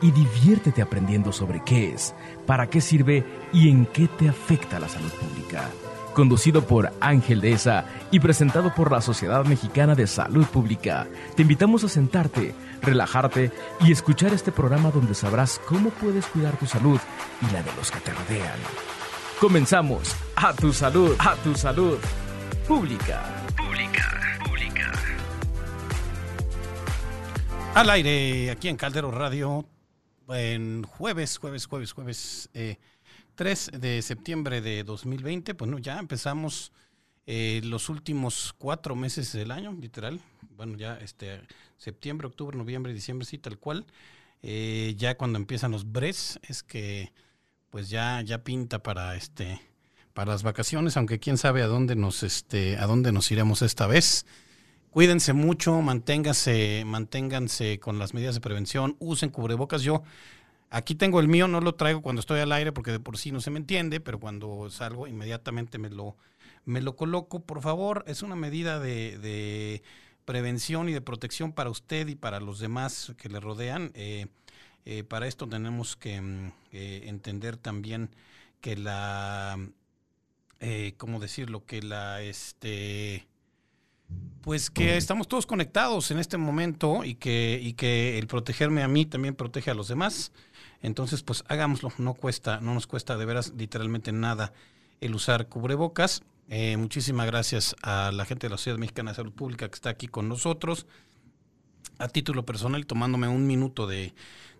y diviértete aprendiendo sobre qué es, para qué sirve y en qué te afecta la salud pública. Conducido por Ángel Deza y presentado por la Sociedad Mexicana de Salud Pública, te invitamos a sentarte, relajarte y escuchar este programa donde sabrás cómo puedes cuidar tu salud y la de los que te rodean. Comenzamos. A tu salud, a tu salud. Pública. Al aire, aquí en Caldero Radio, en jueves, jueves, jueves, jueves eh, 3 de septiembre de 2020. Bueno, ya empezamos eh, los últimos cuatro meses del año, literal. Bueno, ya este septiembre, octubre, noviembre, diciembre, sí, tal cual. Eh, ya cuando empiezan los BRES, es que pues ya, ya pinta para este para las vacaciones, aunque quién sabe a dónde nos este a dónde nos iremos esta vez. Cuídense mucho, manténganse, manténganse con las medidas de prevención, usen cubrebocas. Yo aquí tengo el mío, no lo traigo cuando estoy al aire porque de por sí no se me entiende, pero cuando salgo inmediatamente me lo, me lo coloco. Por favor, es una medida de, de prevención y de protección para usted y para los demás que le rodean. Eh, eh, para esto tenemos que mm, eh, entender también que la, ¿cómo decirlo? Que la, este, pues que estamos todos conectados en este momento y que, y que el protegerme a mí también protege a los demás. Entonces, pues hagámoslo, no cuesta, no nos cuesta de veras literalmente nada el usar cubrebocas. Eh, muchísimas gracias a la gente de la Sociedad Mexicana de Salud Pública que está aquí con nosotros. A título personal, tomándome un minuto de,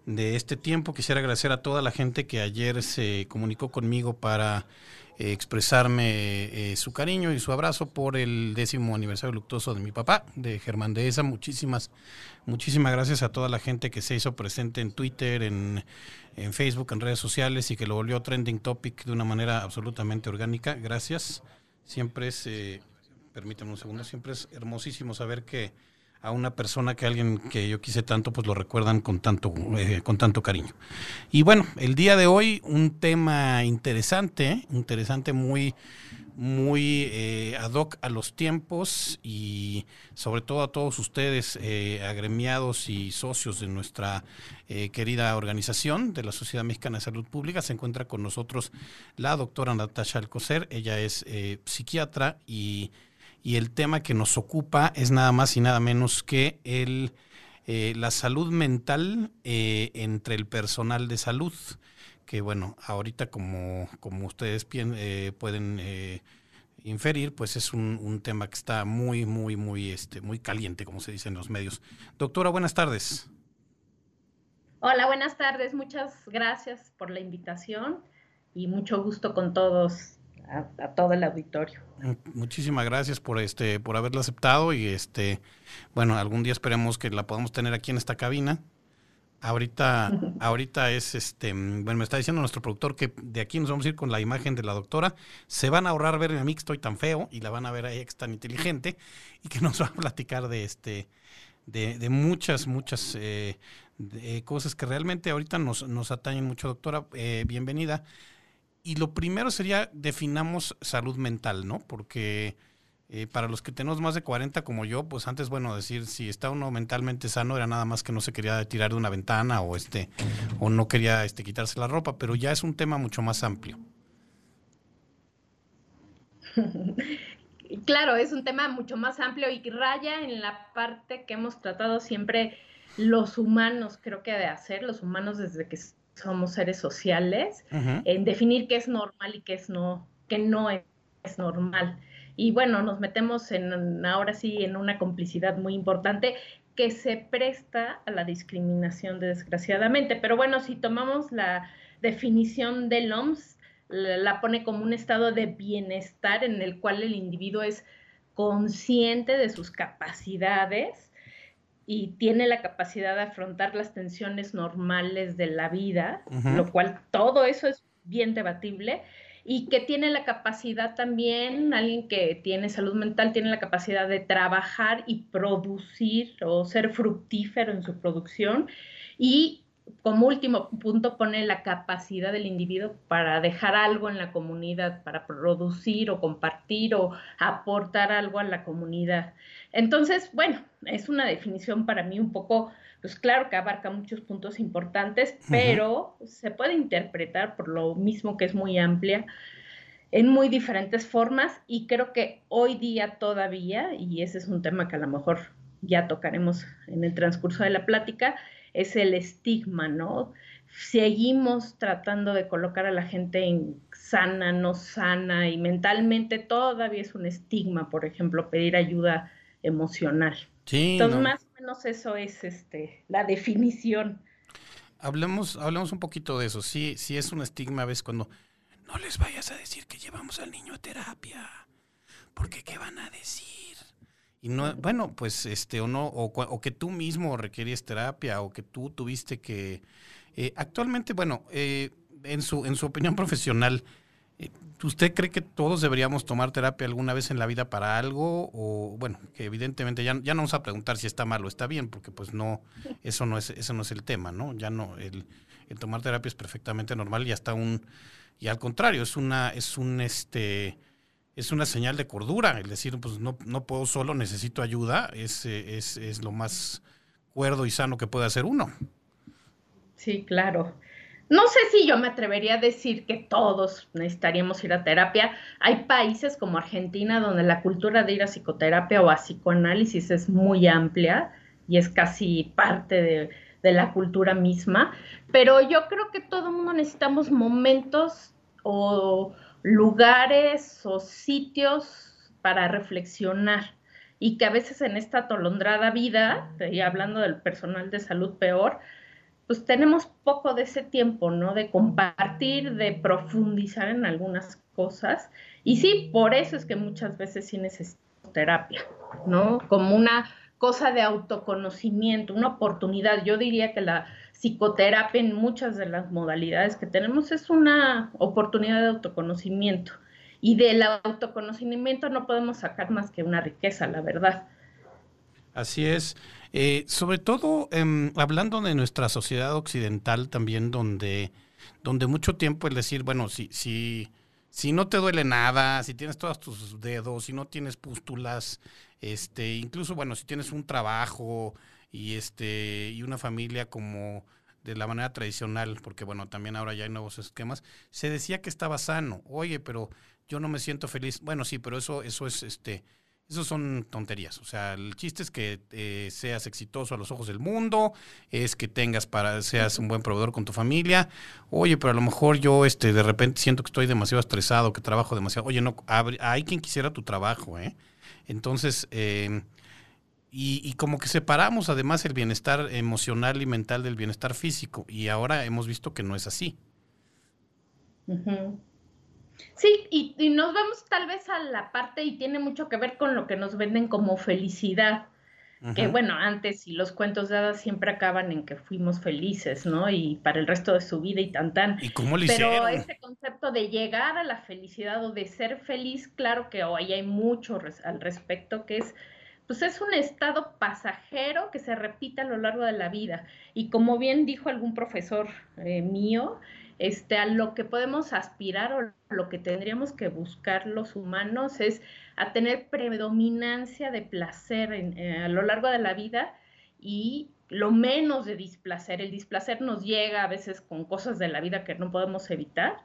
de este tiempo, quisiera agradecer a toda la gente que ayer se comunicó conmigo para eh, expresarme eh, su cariño y su abrazo por el décimo aniversario luctuoso de mi papá, de Germán Dehesa. Muchísimas, muchísimas gracias a toda la gente que se hizo presente en Twitter, en, en Facebook, en redes sociales y que lo volvió trending topic de una manera absolutamente orgánica. Gracias. Siempre es, eh, permítanme un segundo, siempre es hermosísimo saber que a una persona que alguien que yo quise tanto, pues lo recuerdan con tanto, eh, con tanto cariño. Y bueno, el día de hoy un tema interesante, interesante, muy, muy eh, ad hoc a los tiempos y sobre todo a todos ustedes, eh, agremiados y socios de nuestra querida organización de la Sociedad Mexicana de Salud Pública. Se encuentra con nosotros la doctora Natasha Alcocer. Ella es psiquiatra y y el tema que nos ocupa es nada más y nada menos que el, eh, la salud mental eh, entre el personal de salud, que bueno, ahorita como, como ustedes eh, pueden inferir, pues es un, un, tema que está muy, muy, muy, este, muy caliente, como se dice en los medios. Doctora, buenas tardes. Hola, buenas tardes. Muchas gracias por la invitación y mucho gusto con todos a, a, todo el auditorio. Muchísimas gracias por este, por haberla aceptado y este, bueno, algún día esperemos que la podamos tener aquí en esta cabina. Ahorita, ahorita es este, bueno, me está diciendo nuestro productor que de aquí nos vamos a ir con la imagen de la doctora. Se van a ahorrar verme a mí que estoy tan feo y la van a ver a ella que es tan inteligente y que nos va a platicar de este, de, de muchas, muchas eh, de cosas que realmente ahorita nos, nos atañen mucho, doctora. Eh, bienvenida. Y lo primero sería, definamos salud mental, ¿no? Porque eh, para los que tenemos más de 40 como yo, pues antes, bueno, decir si está uno mentalmente sano era nada más que no se quería tirar de una ventana o, este, o no quería este, quitarse la ropa, pero ya es un tema mucho más amplio. Claro, es un tema mucho más amplio y raya en la parte que hemos tratado siempre los humanos, creo que de hacer, los humanos desde que somos seres sociales, uh -huh. en definir qué es normal y qué es no, qué no es, es normal. Y bueno, nos metemos en ahora sí en una complicidad muy importante que se presta a la discriminación desgraciadamente. Pero bueno, si tomamos la definición del OMS, la pone como un estado de bienestar en el cual el individuo es consciente de sus capacidades y tiene la capacidad de afrontar las tensiones normales de la vida, uh -huh. lo cual todo eso es bien debatible, y que tiene la capacidad también, alguien que tiene salud mental, tiene la capacidad de trabajar y producir o ser fructífero en su producción y como último punto pone la capacidad del individuo para dejar algo en la comunidad, para producir o compartir o aportar algo a la comunidad. Entonces, bueno, es una definición para mí un poco, pues claro que abarca muchos puntos importantes, pero se puede interpretar por lo mismo que es muy amplia en muy diferentes formas y creo que hoy día todavía, y ese es un tema que a lo mejor ya tocaremos en el transcurso de la plática, es el estigma, ¿no? Seguimos tratando de colocar a la gente en sana, no sana y mentalmente todavía es un estigma, por ejemplo, pedir ayuda emocional. Sí, Entonces, más o menos eso es este, la definición. Hablemos, hablemos un poquito de eso. Sí, sí es un estigma a veces cuando no les vayas a decir que llevamos al niño a terapia. Porque qué van a decir y no, bueno, pues este, o no, o, que tú mismo requieres terapia, o que tú tuviste que. Eh, actualmente, bueno, eh, en, su, en su opinión profesional, eh, ¿usted cree que todos deberíamos tomar terapia alguna vez en la vida para algo? O, bueno, que evidentemente ya, ya no vamos a preguntar si está mal o está bien, porque pues no, eso no es, eso no es el tema, ¿no? Ya no, el, el tomar terapia es perfectamente normal y hasta un, y al contrario, es una, es un este es una señal de cordura, el decir, pues no, no puedo solo, necesito ayuda, es, es, es lo más cuerdo y sano que puede hacer uno. Sí, claro. No sé si yo me atrevería a decir que todos necesitaríamos ir a terapia. Hay países como Argentina donde la cultura de ir a psicoterapia o a psicoanálisis es muy amplia y es casi parte de, de la cultura misma, pero yo creo que todo el mundo necesitamos momentos o lugares o sitios para reflexionar y que a veces en esta atolondrada vida, y hablando del personal de salud peor, pues tenemos poco de ese tiempo, ¿no? De compartir, de profundizar en algunas cosas. Y sí, por eso es que muchas veces sí necesito terapia, ¿no? Como una cosa de autoconocimiento, una oportunidad. Yo diría que la psicoterapia en muchas de las modalidades que tenemos es una oportunidad de autoconocimiento. Y del autoconocimiento no podemos sacar más que una riqueza, la verdad. Así es. Eh, sobre todo em, hablando de nuestra sociedad occidental también, donde, donde mucho tiempo el decir, bueno, si, si, si no te duele nada, si tienes todos tus dedos, si no tienes pústulas, este, incluso, bueno, si tienes un trabajo, y este y una familia como de la manera tradicional, porque bueno, también ahora ya hay nuevos esquemas, se decía que estaba sano. Oye, pero yo no me siento feliz. Bueno, sí, pero eso eso es este eso son tonterías. O sea, el chiste es que eh, seas exitoso a los ojos del mundo, es que tengas para, seas un buen proveedor con tu familia. Oye, pero a lo mejor yo este, de repente siento que estoy demasiado estresado, que trabajo demasiado. Oye, no, hay quien quisiera tu trabajo, ¿eh? Entonces, eh, y, como que separamos además el bienestar emocional y mental del bienestar físico. Y ahora hemos visto que no es así. Sí, y, nos vamos tal vez a la parte y tiene mucho que ver con lo que nos venden como felicidad. Que bueno, antes y los cuentos de hadas siempre acaban en que fuimos felices, ¿no? Y para el resto de su vida y tan tan. ¿Y cómo lo Pero ese concepto de llegar a la felicidad o de ser feliz, claro que hoy hay mucho al respecto, que es pues es un estado pasajero que se repite a lo largo de la vida. Y como bien dijo algún profesor eh, mío, este, a lo que podemos aspirar o lo que tendríamos que buscar los humanos es a tener predominancia de placer eh, a lo largo de la vida y lo menos de displacer. El displacer nos llega a veces con cosas de la vida que no podemos evitar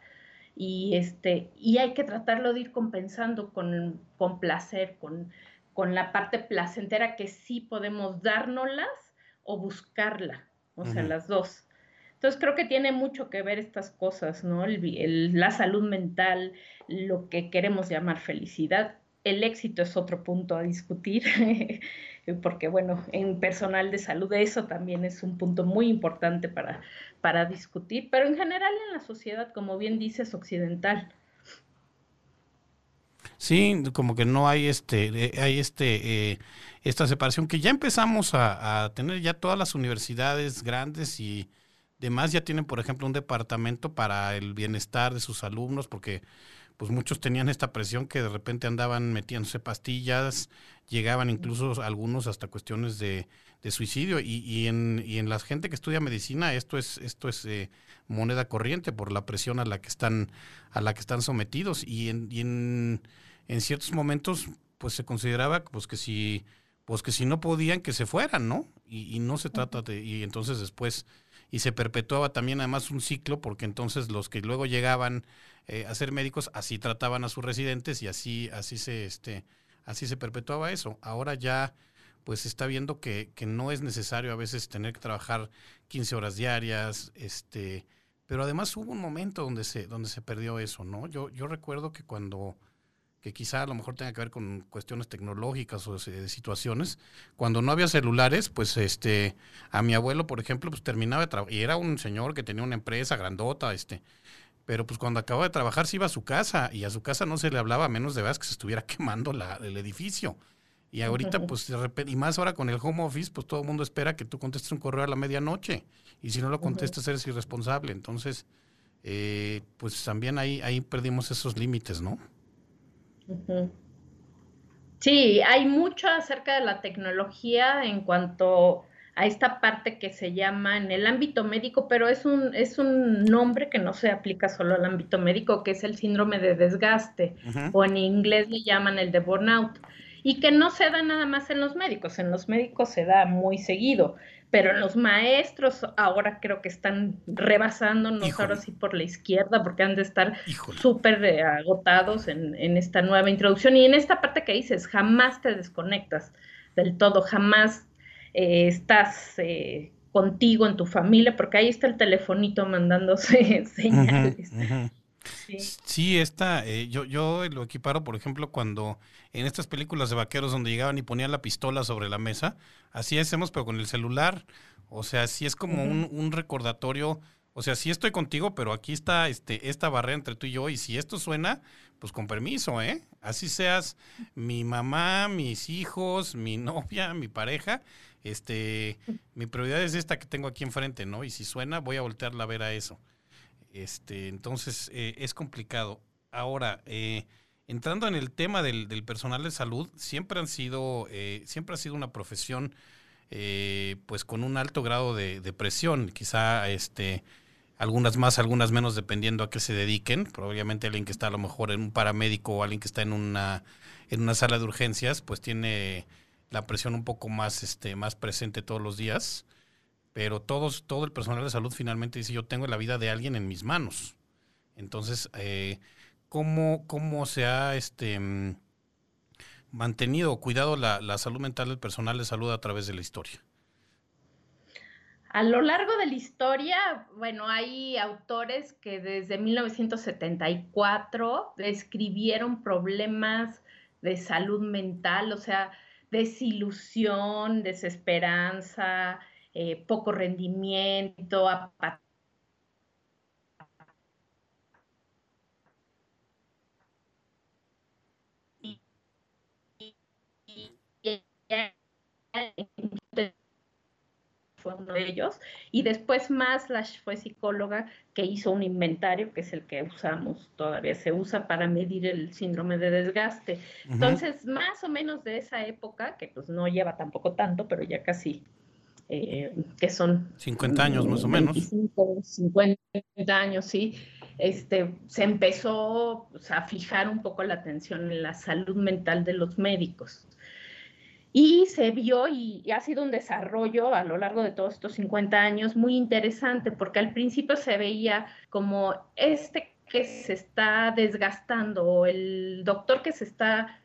y, este, y hay que tratarlo de ir compensando con, con placer, con con la parte placentera que sí podemos dárnoslas o buscarla, o sea, las dos. Entonces creo que tiene mucho que ver estas cosas, ¿no? la salud mental, lo que queremos llamar felicidad. El éxito es otro punto a discutir, porque bueno, en personal de salud eso también es un punto muy importante para, para discutir, pero en general en la sociedad, como bien dices, occidental, Sí, como que no hay este, hay este, eh, esta separación que ya empezamos a, tener ya todas las universidades grandes y demás ya tienen, por ejemplo, un departamento para el bienestar de sus alumnos, porque pues muchos tenían esta presión que de repente andaban metiéndose pastillas, llegaban incluso algunos hasta cuestiones de, suicidio y, y, en, y en la gente que estudia medicina esto es esto es eh, moneda corriente por la presión a la que están a la que están sometidos y en, y en, en ciertos momentos pues se consideraba pues que si pues que si no podían que se fueran no y, y no se trata de y entonces después y se perpetuaba también además un ciclo porque entonces los que luego llegaban eh, a ser médicos así trataban a sus residentes y así así se este así se perpetuaba eso. Ahora ya pues se está viendo que, que no es necesario a veces tener que trabajar 15 horas diarias este pero además hubo un momento donde se donde se perdió eso no yo yo recuerdo que cuando que quizá a lo mejor tenga que ver con cuestiones tecnológicas o de situaciones. Cuando no había celulares, pues este, a mi abuelo, por ejemplo, pues terminaba de trabajar, y era un señor que tenía una empresa grandota, este, pero pues cuando acababa de trabajar se iba a su casa, y a su casa no se le hablaba a menos de veras que se estuviera quemando la, el edificio. Y ahorita, pues, de repente, y más ahora con el home office, pues todo el mundo espera que tú contestes un correo a la medianoche. Y si no lo contestas, eres irresponsable. Entonces, eh, pues también ahí, ahí perdimos esos límites, ¿no? Sí, hay mucho acerca de la tecnología en cuanto a esta parte que se llama en el ámbito médico, pero es un, es un nombre que no se aplica solo al ámbito médico, que es el síndrome de desgaste, o en inglés le llaman el de burnout, y que no se da nada más en los médicos, en los médicos se da muy seguido pero los maestros ahora creo que están rebasándonos ahora sí por la izquierda porque han de estar súper eh, agotados en, esta nueva introducción. Y en esta parte que dices, jamás te desconectas del todo, jamás eh, estás eh, contigo en tu familia porque ahí está el telefonito mandándose señales. Sí, esta, eh, yo, yo lo equiparo, por ejemplo, cuando en estas películas de vaqueros donde llegaban y ponían la pistola sobre la mesa, así hacemos, pero con el celular. O sea, sí es como un, un, recordatorio. O sea, sí estoy contigo, pero aquí está este, esta barrera entre tú y yo. Y si esto suena, pues con permiso, ¿eh? Así seas mi mamá, mis hijos, mi novia, mi pareja. Este, mi prioridad es esta que tengo aquí enfrente, ¿no? Y si suena, voy a voltearla a ver a eso. Este, entonces eh, es complicado. Ahora, eh, entrando en el tema del, personal de salud, siempre han sido, eh, siempre ha sido una profesión, pues con un alto grado de, presión. Quizá, este, algunas más, algunas menos, dependiendo a qué se dediquen. Probablemente alguien que está a lo mejor en un paramédico o alguien que está en una, en una sala de urgencias, pues tiene la presión un poco más, este, más presente todos los días pero todos, todo el personal de salud finalmente dice, yo tengo la vida de alguien en mis manos. Entonces, eh, ¿cómo, ¿cómo, se ha este, mm, mantenido o cuidado la, la salud mental del personal de salud a través de la historia? A lo largo de la historia, bueno, hay autores que desde 1974 describieron problemas de salud mental, o sea, desilusión, desesperanza, eh, poco rendimiento, apatía. fue uno de ellos, y después Maslash fue psicóloga que hizo un inventario, que es el que usamos, todavía se usa para medir el síndrome de desgaste. Entonces, más o menos de esa época, que pues no lleva tampoco tanto, pero ya casi eh, que son 50 años más o menos. 50 años, sí. Este, se empezó pues, a fijar un poco la atención en la salud mental de los médicos. Y se vio y, ha sido un desarrollo a lo largo de todos estos 50 años muy interesante, porque al principio se veía como este que se está desgastando o el doctor que se está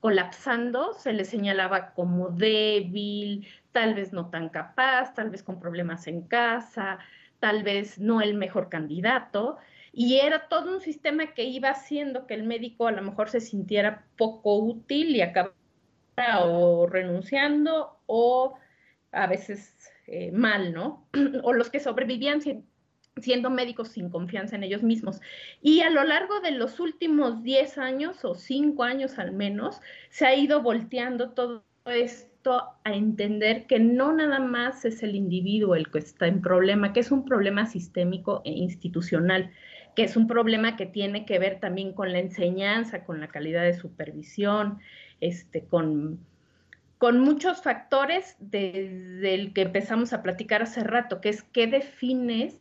colapsando, se le señalaba como débil, tal vez no tan capaz, tal vez con problemas en casa, tal vez no el mejor candidato. Y era todo un sistema que iba haciendo que el médico a lo mejor se sintiera poco útil y acabara o renunciando o a veces eh, mal, ¿no? o los que sobrevivían siendo médicos sin confianza en ellos mismos. Y a lo largo de los últimos 10 años o 5 años al menos, se ha ido volteando todo esto a entender que no nada más es el individuo el que está en problema, que es un problema sistémico e institucional, que es un problema que tiene que ver también con la enseñanza, con la calidad de supervisión, este, con, con muchos factores desde el que empezamos a platicar hace rato, que es qué defines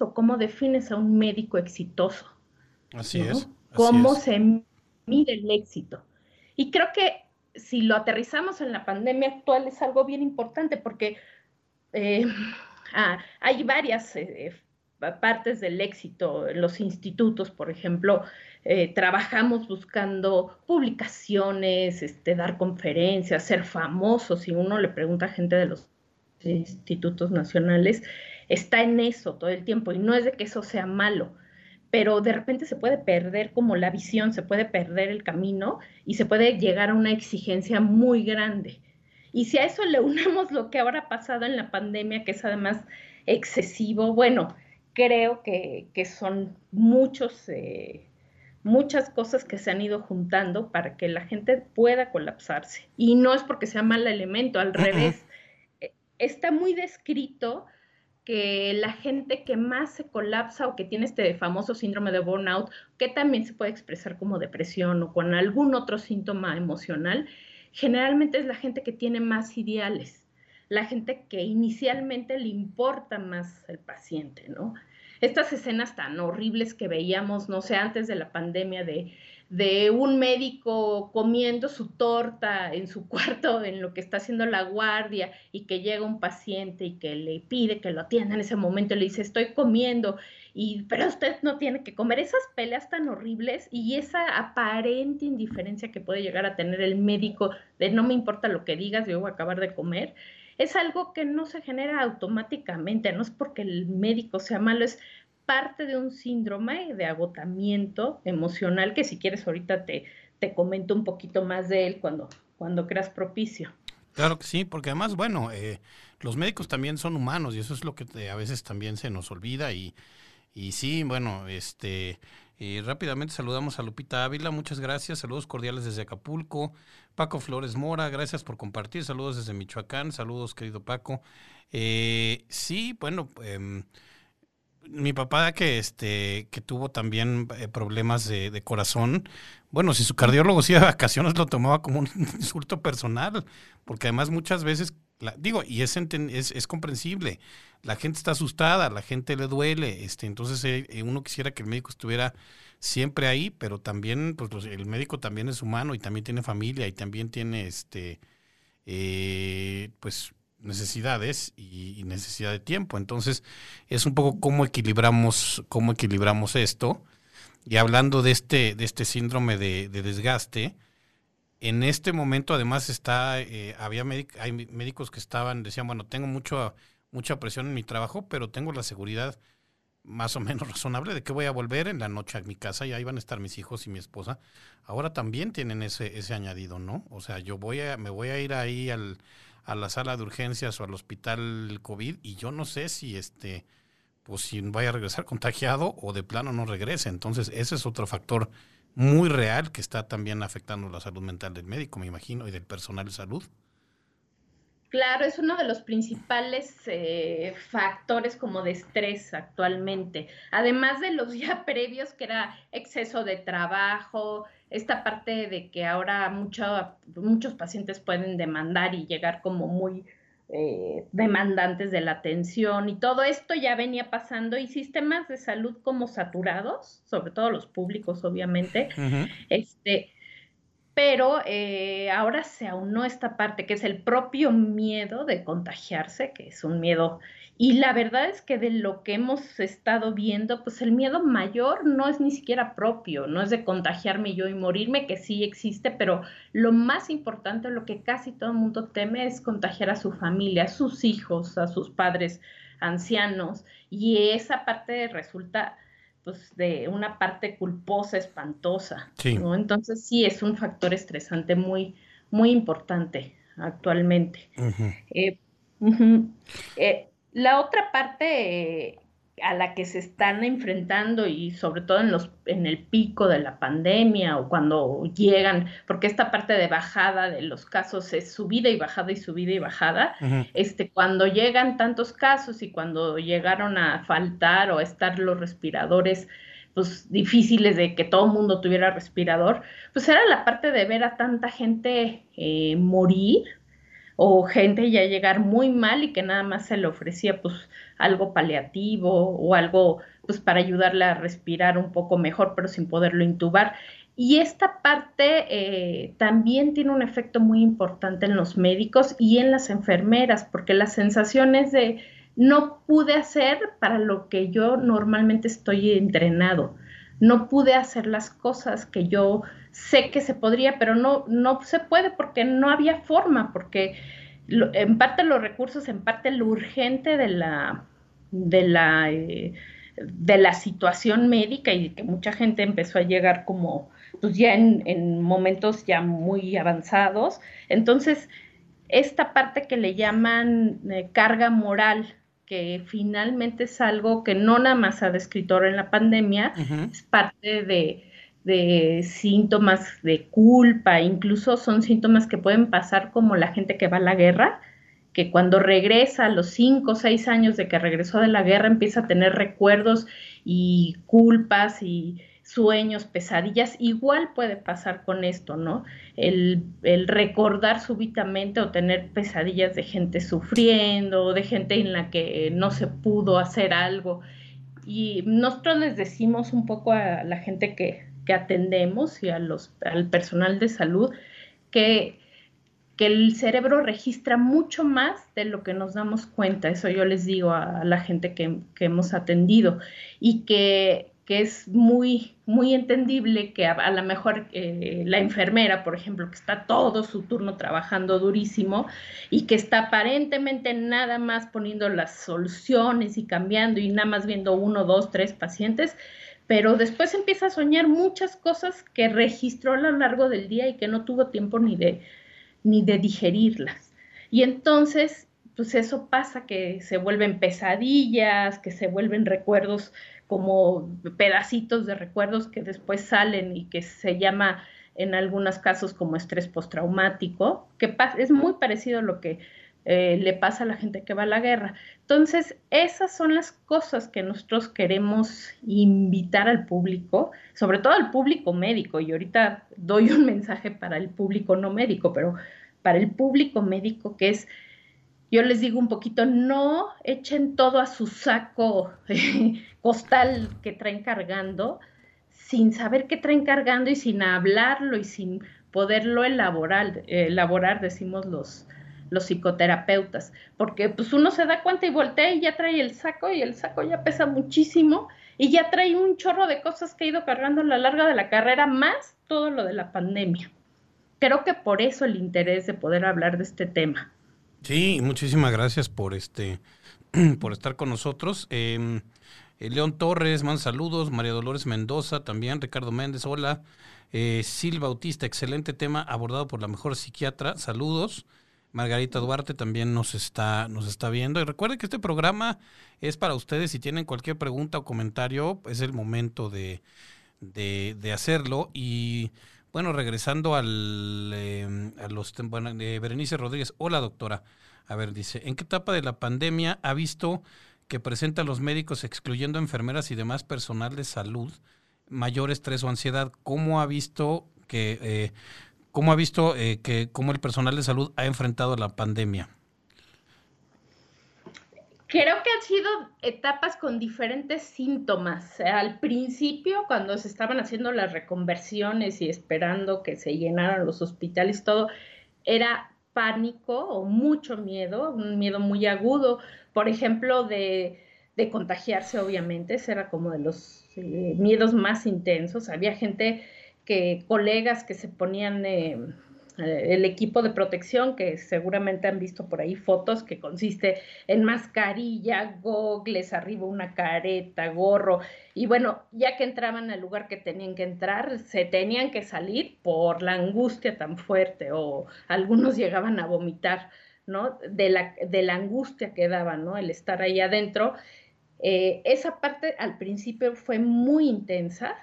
o cómo defines a un médico exitoso. Así es. ¿Cómo se mide el éxito? Y creo que si lo aterrizamos en la pandemia actual es algo bien importante porque eh, ah, hay varias eh, partes del éxito. Los institutos, por ejemplo, eh, trabajamos buscando publicaciones, este, dar conferencias, ser famosos. Si uno le pregunta a gente de los institutos nacionales, está en eso todo el tiempo y no es de que eso sea malo, pero de repente se puede perder como la visión, se puede perder el camino y se puede llegar a una exigencia muy grande. Y si a eso le unamos lo que ahora ha pasado en la pandemia, que es además excesivo, bueno, creo que, son muchos, eh, muchas cosas que se han ido juntando para que la gente pueda colapsarse. Y no es porque sea mal elemento, al revés. Eh, está muy descrito que la gente que más se colapsa o que tiene este famoso síndrome de burnout, que también se puede expresar como depresión o con algún otro síntoma emocional, generalmente es la gente que tiene más ideales la gente que inicialmente le importa más el paciente, ¿no? Estas escenas tan horribles que veíamos, no sé, antes de la pandemia de, de un médico comiendo su torta en su cuarto en lo que está haciendo la guardia y que llega un paciente y que le pide que lo atienda en ese momento y le dice estoy comiendo y pero usted no tiene que comer. Esas peleas tan horribles y esa aparente indiferencia que puede llegar a tener el médico de no me importa lo que digas yo voy a acabar de comer es algo que no se genera automáticamente, no es porque el médico sea malo, es parte de un síndrome de agotamiento emocional que si quieres ahorita te, te comento un poquito más de él cuando, cuando creas propicio. Claro que sí, porque además, bueno, eh, los médicos también son humanos y eso es lo que a veces también se nos olvida y, y sí, bueno, este, y rápidamente saludamos a Lupita Ávila, muchas gracias, saludos cordiales desde Acapulco. Paco Flores Mora, gracias por compartir, saludos desde Michoacán, saludos querido Paco. Eh, sí, bueno, em, mi papá que este que tuvo también eh, problemas de, corazón, bueno, si su cardiólogo sí de vacaciones lo tomaba como un insulto personal, porque además muchas veces, digo, y es, es, es comprensible, la gente está asustada, la gente le duele, este, entonces eh, eh, uno quisiera que el médico estuviera siempre ahí, pero también, pues el médico también es humano y también tiene familia y también tiene, este, eh, pues necesidades y, necesidad de tiempo. Entonces es un poco cómo equilibramos, cómo equilibramos esto. Y hablando de este, de este síndrome de, desgaste, en este momento además está, había hay médicos que estaban, decían, bueno, tengo mucho mucha presión en mi trabajo, pero tengo la seguridad más o menos razonable de que voy a volver en la noche a mi casa y ahí van a estar mis hijos y mi esposa. Ahora también tienen ese, ese añadido, ¿no? O sea, yo voy a, me voy a ir ahí al, a la sala de urgencias o al hospital COVID y yo no sé si este, pues si vaya a regresar contagiado o de plano no regrese. Entonces, ese es otro factor muy real que está también afectando la salud mental del médico, me imagino, y del personal de salud. Claro, es uno de los principales eh, factores como de estrés actualmente, además de los ya previos que era exceso de trabajo, esta parte de que ahora muchos pacientes pueden demandar y llegar como muy eh, demandantes de la atención y todo esto ya venía pasando y sistemas de salud como saturados, sobre todo los públicos obviamente, este pero eh, ahora se aunó esta parte que es el propio miedo de contagiarse, que es un miedo. Y la verdad es que de lo que hemos estado viendo, pues el miedo mayor no es ni siquiera propio, no es de contagiarme yo y morirme, que sí existe, pero lo más importante, lo que casi todo el mundo teme es contagiar a su familia, a sus hijos, a sus padres ancianos. Y esa parte resulta pues de una parte culposa, espantosa. ¿no? Entonces sí es un factor estresante muy, muy importante actualmente. Eh, eh, la otra parte, a la que se están enfrentando y sobre todo en los en el pico de la pandemia o cuando llegan, porque esta parte de bajada de los casos es subida y bajada y subida y bajada, este cuando llegan tantos casos y cuando llegaron a faltar o a estar los respiradores pues difíciles de que todo el mundo tuviera respirador, pues era la parte de ver a tanta gente eh, morir o gente ya llegar muy mal y que nada más se le ofrecía pues algo paliativo o algo pues para ayudarle a respirar un poco mejor pero sin poderlo intubar. Y esta parte eh, también tiene un efecto muy importante en los médicos y en las enfermeras porque las sensaciones de no pude hacer para lo que yo normalmente estoy entrenado. No pude hacer las cosas que yo sé que se podría, pero no, no se puede porque no había forma, porque en parte los recursos, en parte lo urgente de la, de la, eh, de la situación médica y que mucha gente empezó a llegar como, pues ya en, momentos ya muy avanzados. Entonces, esta parte que le llaman eh, carga moral, que finalmente es algo que no nada más ha descrito en la pandemia, es parte de, de síntomas de culpa, incluso son síntomas que pueden pasar como la gente que va a la guerra, que cuando regresa a los cinco o seis años de que regresó de la guerra empieza a tener recuerdos y culpas y sueños, pesadillas, igual puede pasar con esto, ¿no? El, el, recordar súbitamente o tener pesadillas de gente sufriendo, de gente en la que no se pudo hacer algo. Y nosotros les decimos un poco a la gente que, que atendemos y a los, al personal de salud que, que el cerebro registra mucho más de lo que nos damos cuenta. Eso yo les digo a, la gente que, que hemos atendido y que que es muy, muy entendible que a, lo mejor eh, la enfermera, por ejemplo, que está todo su turno trabajando durísimo y que está aparentemente nada más poniendo las soluciones y cambiando y nada más viendo uno, dos, tres pacientes, pero después empieza a soñar muchas cosas que registró a lo largo del día y que no tuvo tiempo ni de, ni de digerirlas. Y entonces, pues eso pasa, que se vuelven pesadillas, que se vuelven recuerdos como pedacitos de recuerdos que después salen y que se llama en algunos casos como estrés postraumático, que es muy parecido a lo que eh, le pasa a la gente que va a la guerra. Entonces, esas son las cosas que nosotros queremos invitar al público, sobre todo al público médico, y ahorita doy un mensaje para el público no médico, pero para el público médico que es, yo les digo un poquito, no echen todo a su saco costal que traen cargando, sin saber qué traen cargando y sin hablarlo y sin poderlo elaborar, elaborar decimos los, los psicoterapeutas, porque pues uno se da cuenta y voltea y ya trae el saco y el saco ya pesa muchísimo y ya trae un chorro de cosas que ha ido cargando a lo largo de la carrera, más todo lo de la pandemia. Creo que por eso el interés de poder hablar de este tema. Sí, muchísimas gracias por este, por estar con nosotros. Em, eh, León Torres, man saludos, María Dolores Mendoza también, Ricardo Méndez, hola. Eh, Silva Bautista, excelente tema abordado por la mejor psiquiatra, saludos. Margarita Duarte también nos está, nos está viendo. Y recuerden que este programa es para ustedes. Si tienen cualquier pregunta o comentario, es el momento de, de, hacerlo. Y bueno, regresando al, eh, a los bueno, de Berenice Rodríguez. Hola, doctora. A ver, dice, ¿en qué etapa de la pandemia ha visto que presentan los médicos excluyendo enfermeras y demás personal de salud mayor estrés o ansiedad? ¿Cómo ha visto que eh, ¿Cómo ha visto eh, que cómo el personal de salud ha enfrentado la pandemia? Creo que han sido etapas con diferentes síntomas. Al principio, cuando se estaban haciendo las reconversiones y esperando que se llenaran los hospitales, todo, era pánico o mucho miedo, un miedo muy agudo, por ejemplo, de, contagiarse, obviamente, ese era como de los eh, miedos más intensos. Había gente que colegas que se ponían eh, el equipo de protección, que seguramente han visto por ahí fotos, que consiste en mascarilla, gogles, arriba una careta, gorro, y bueno, ya que entraban al lugar que tenían que entrar, se tenían que salir por la angustia tan fuerte, o algunos llegaban a vomitar, ¿no? De la, de la angustia que daba, ¿no? El estar ahí adentro Eh, esa parte al principio fue muy intensa,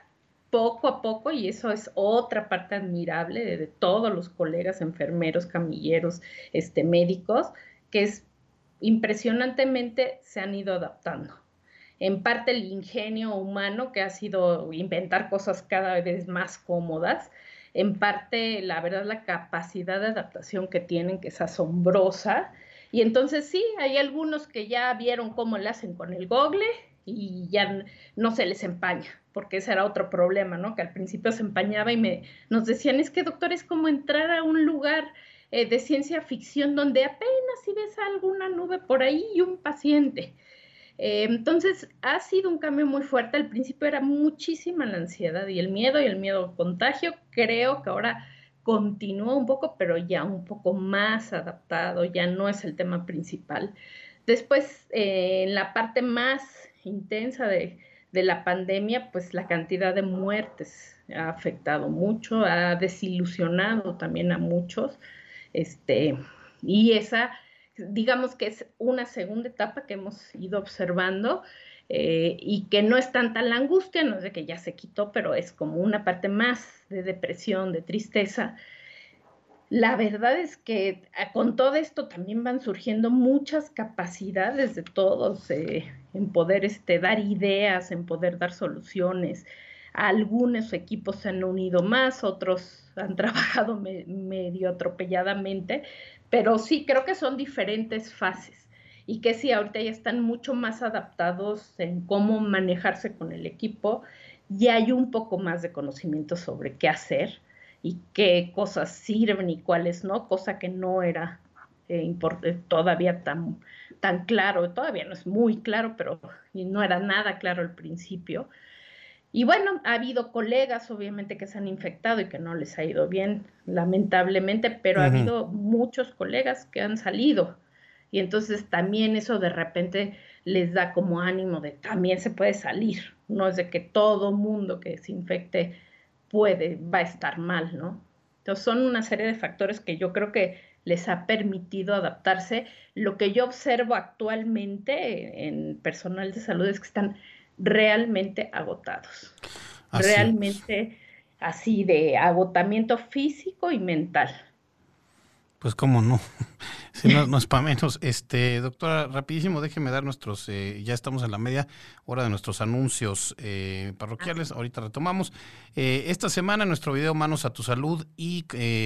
poco a poco, y eso es otra parte admirable de, todos los colegas enfermeros, camilleros, este, médicos, que es impresionantemente se han ido adaptando. En parte el ingenio humano que ha sido inventar cosas cada vez más cómodas, en parte la verdad la capacidad de adaptación que tienen que es asombrosa. Y entonces sí, hay algunos que ya vieron cómo le hacen con el google y ya no se les empaña, porque ese era otro problema, ¿no? Que al principio se empañaba y me, nos decían, es que doctor, es como entrar a un lugar eh, de ciencia ficción donde apenas si ves alguna nube por ahí y un paciente. Eh, entonces, ha sido un cambio muy fuerte. Al principio era muchísima la ansiedad y el miedo y el miedo contagio. Creo que ahora continúa un poco, pero ya un poco más adaptado, ya no es el tema principal. Después, eh, en la parte más intensa de, la pandemia, pues la cantidad de muertes ha afectado mucho, ha desilusionado también a muchos. Este, y esa, digamos que es una segunda etapa que hemos ido observando eh, y que no es tanta la angustia, no es de que ya se quitó, pero es como una parte más de depresión, de tristeza. La verdad es que ah, con todo esto también van surgiendo muchas capacidades de todos eh, en poder este, dar ideas, en poder dar soluciones. Algunos equipos se han unido más, otros han trabajado medio atropelladamente, pero sí creo que son diferentes fases y que sí, ahorita ya están mucho más adaptados en cómo manejarse con el equipo, ya hay un poco más de conocimiento sobre qué hacer y qué cosas sirven y cuáles no, cosa que no era eh, todavía tan, tan claro, todavía no es muy claro, pero no era nada claro al principio. Y bueno, ha habido colegas, obviamente, que se han infectado y que no les ha ido bien, lamentablemente, pero ha habido muchos colegas que han salido. Y entonces también eso de repente les da como ánimo de también se puede salir. No es de que todo mundo que se infecte puede, va a estar mal, ¿no? Entonces son una serie de factores que yo creo que les ha permitido adaptarse. Lo que yo observo actualmente en personal de salud es que están realmente agotados. Realmente así de agotamiento físico y mental. Pues cómo no, si no, no, es para menos. Este, doctora, rapidísimo, déjeme dar nuestros, eh, ya estamos en la media hora de nuestros anuncios eh, parroquiales, ahorita retomamos. Eh, esta semana nuestro video Manos a tu Salud y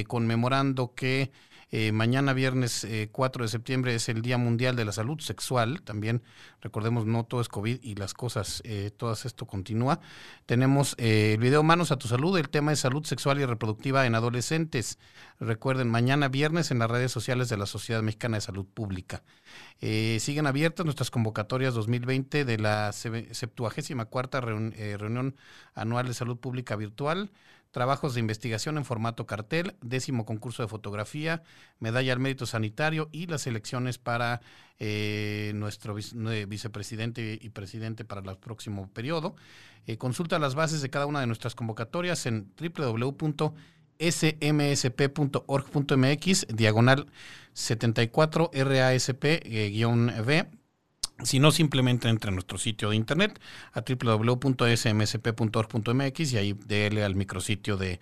conmemorando que eh, mañana viernes 4 eh, de septiembre es el Día Mundial de la Salud Sexual. También recordemos, no todo es COVID y las cosas, eh, todas esto continúa. Tenemos el video Manos a tu Salud. El tema es salud sexual y reproductiva en adolescentes. Recuerden, mañana viernes en las redes sociales de la Sociedad Mexicana de Salud Pública. siguen abiertas nuestras convocatorias 2020 de la 74 reunión anual de salud pública virtual trabajos de investigación en formato cartel, décimo concurso de fotografía, medalla al mérito sanitario y las elecciones para eh, nuestro vicepresidente y presidente para el próximo periodo. Eh, consulta las bases de cada una de nuestras convocatorias en www.smsp.org.mx, diagonal 74 RASP-V si no, simplemente entre a nuestro sitio de internet a www.smsp.org.mx y ahí déle al micrositio de,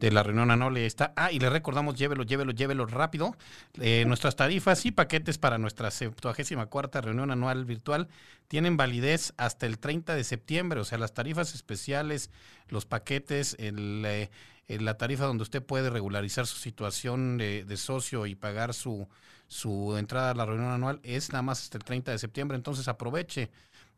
de la reunión anual y está. Ah, y le recordamos, llévelo, llévelo, llévelo rápido. Eh, nuestras tarifas y paquetes para nuestra 74 reunión anual virtual tienen validez hasta el 30 de septiembre. O sea, las tarifas especiales, los paquetes, el, eh, la tarifa donde usted puede regularizar su situación de, de socio y pagar su su entrada a la reunión anual es nada más hasta el 30 de septiembre, entonces aproveche.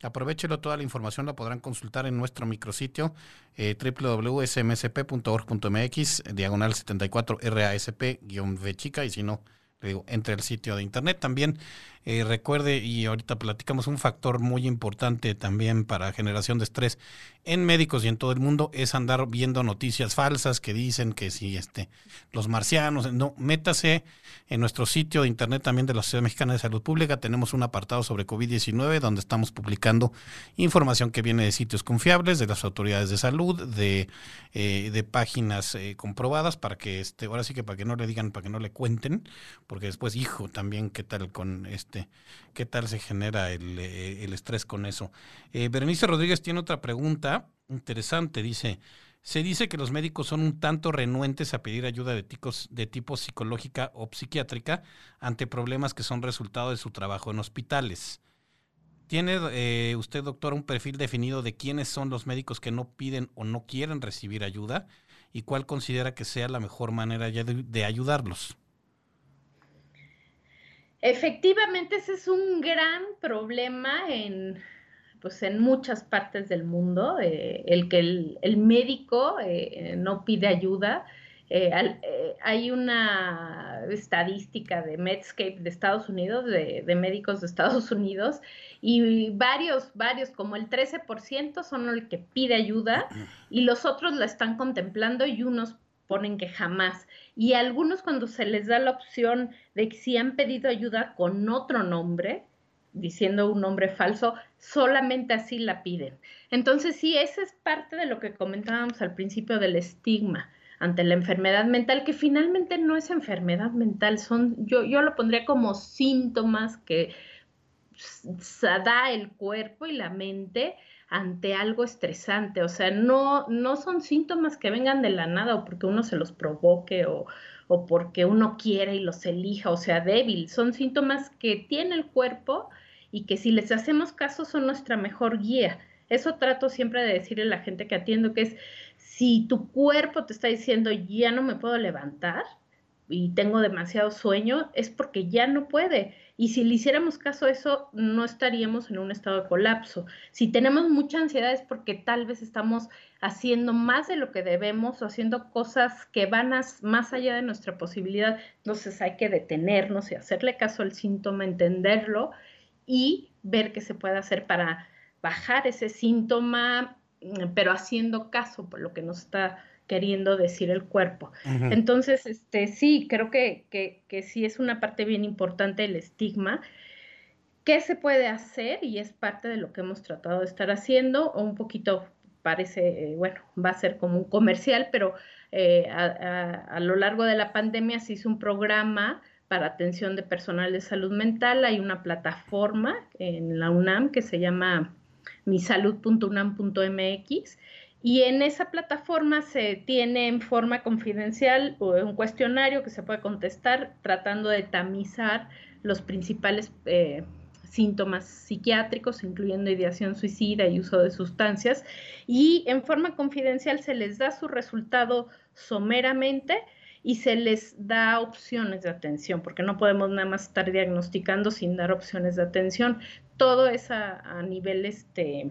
Aprovechelo, toda la información la podrán consultar en nuestro micrositio eh, www.smsp.org.mx, diagonal 74 RASP-V chica, y si no, le digo, entre el sitio de internet. También eh, recuerde, y ahorita platicamos, un factor muy importante también para generación de estrés en médicos y en todo el mundo es andar viendo noticias falsas que dicen que si este, los marcianos, no, métase en nuestro sitio de internet también de la Sociedad Mexicana de Salud Pública, tenemos un apartado sobre COVID-19 donde estamos publicando información que viene de sitios confiables, de las autoridades de salud, de, eh, de páginas eh, comprobadas para que, este, ahora sí que para que no le digan, para que no le cuenten, porque después, hijo, también qué tal con este este, qué tal se genera el, eh, estrés con eso. Eh, Berenice Rodríguez tiene otra pregunta interesante. Dice, se dice que los médicos son un tanto renuentes a pedir ayuda de, ticos, de tipo psicológica o psiquiátrica ante problemas que son resultado de su trabajo en hospitales. ¿Tiene eh, usted, doctor, un perfil definido de quiénes son los médicos que no piden o no quieren recibir ayuda? ¿Y cuál considera que sea la mejor manera de ayudarlos? Efectivamente, ese es un gran problema en, pues, en muchas partes del mundo, eh, el que el, médico eh, no pide ayuda. Eh, hay una estadística de Medscape de Estados Unidos, de, de, médicos de Estados Unidos, y varios, varios, como el 13% son los que pide ayuda y los otros la están contemplando y unos ponen que jamás. Y algunos cuando se les da la opción de que si han pedido ayuda con otro nombre, diciendo un nombre falso, solamente así la piden. Entonces, sí, esa es parte de lo que comentábamos al principio del estigma ante la enfermedad mental, que finalmente no es enfermedad mental, son, yo, yo lo pondría como síntomas que da el cuerpo y la mente ante algo estresante. O sea, no, no son síntomas que vengan de la nada o porque uno se los provoque o, o porque uno quiere y los elija o sea débil. Son síntomas que tiene el cuerpo y que si les hacemos caso son nuestra mejor guía. Eso trato siempre de decirle a la gente que atiendo, que es, si tu cuerpo te está diciendo, ya no me puedo levantar y tengo demasiado sueño, es porque ya no puede. Y si le hiciéramos caso a eso, no estaríamos en un estado de colapso. Si tenemos mucha ansiedad es porque tal vez estamos haciendo más de lo que debemos o haciendo cosas que van más allá de nuestra posibilidad. Entonces hay que detenernos y hacerle caso al síntoma, entenderlo y ver qué se puede hacer para bajar ese síntoma, pero haciendo caso por lo que nos está queriendo decir el cuerpo. Entonces, este, sí, creo que, que, sí es una parte bien importante el estigma. ¿Qué se puede hacer? Y es parte de lo que hemos tratado de estar haciendo, o un poquito parece, eh, bueno, va a ser como un comercial, pero eh, a, lo largo de la pandemia se hizo un programa para atención de personal de salud mental. Hay una plataforma en la UNAM que se llama misalud.unam.mx y en esa plataforma se tiene en forma confidencial un cuestionario que se puede contestar tratando de tamizar los principales eh, síntomas psiquiátricos, incluyendo ideación suicida y uso de sustancias. Y en forma confidencial se les da su resultado someramente y se les da opciones de atención, porque no podemos nada más estar diagnosticando sin dar opciones de atención. Todo es a, a nivel este,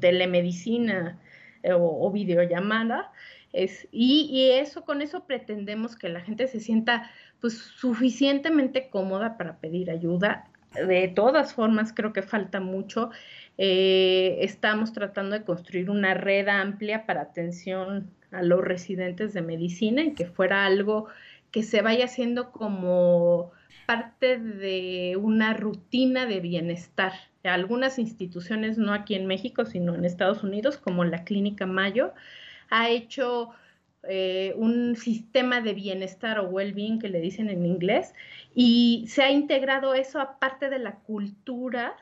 telemedicina eh, o, videollamada. Es, y, eso, con eso pretendemos que la gente se sienta pues suficientemente cómoda para pedir ayuda. De todas formas, creo que falta mucho. Eh, estamos tratando de construir una red amplia para atención a los residentes de medicina y que fuera algo que se vaya haciendo como parte de una rutina de bienestar. Algunas instituciones, no aquí en México, sino en Estados Unidos, como la Clínica Mayo, ha hecho eh, un sistema de bienestar o well-being que le dicen en inglés, y se ha integrado eso aparte de la cultura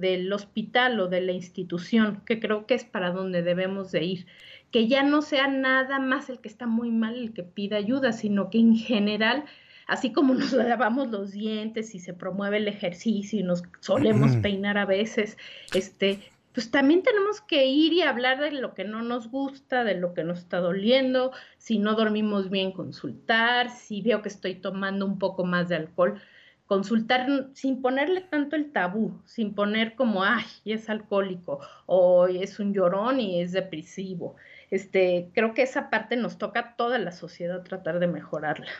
del hospital o de la institución, que creo que es para donde debemos de ir. Que ya no sea nada más el que está muy mal el que pida ayuda, sino que en general así como nos lavamos los dientes y se promueve el ejercicio y nos solemos peinar a veces, este, pues también tenemos que ir y hablar de lo que no nos gusta, de lo que nos está doliendo, si no dormimos bien, consultar, si veo que estoy tomando un poco más de alcohol, consultar sin ponerle tanto el tabú, sin poner como, ay, es alcohólico, o es un llorón y es depresivo. Este, creo que esa parte nos toca a toda la sociedad tratar de mejorarla.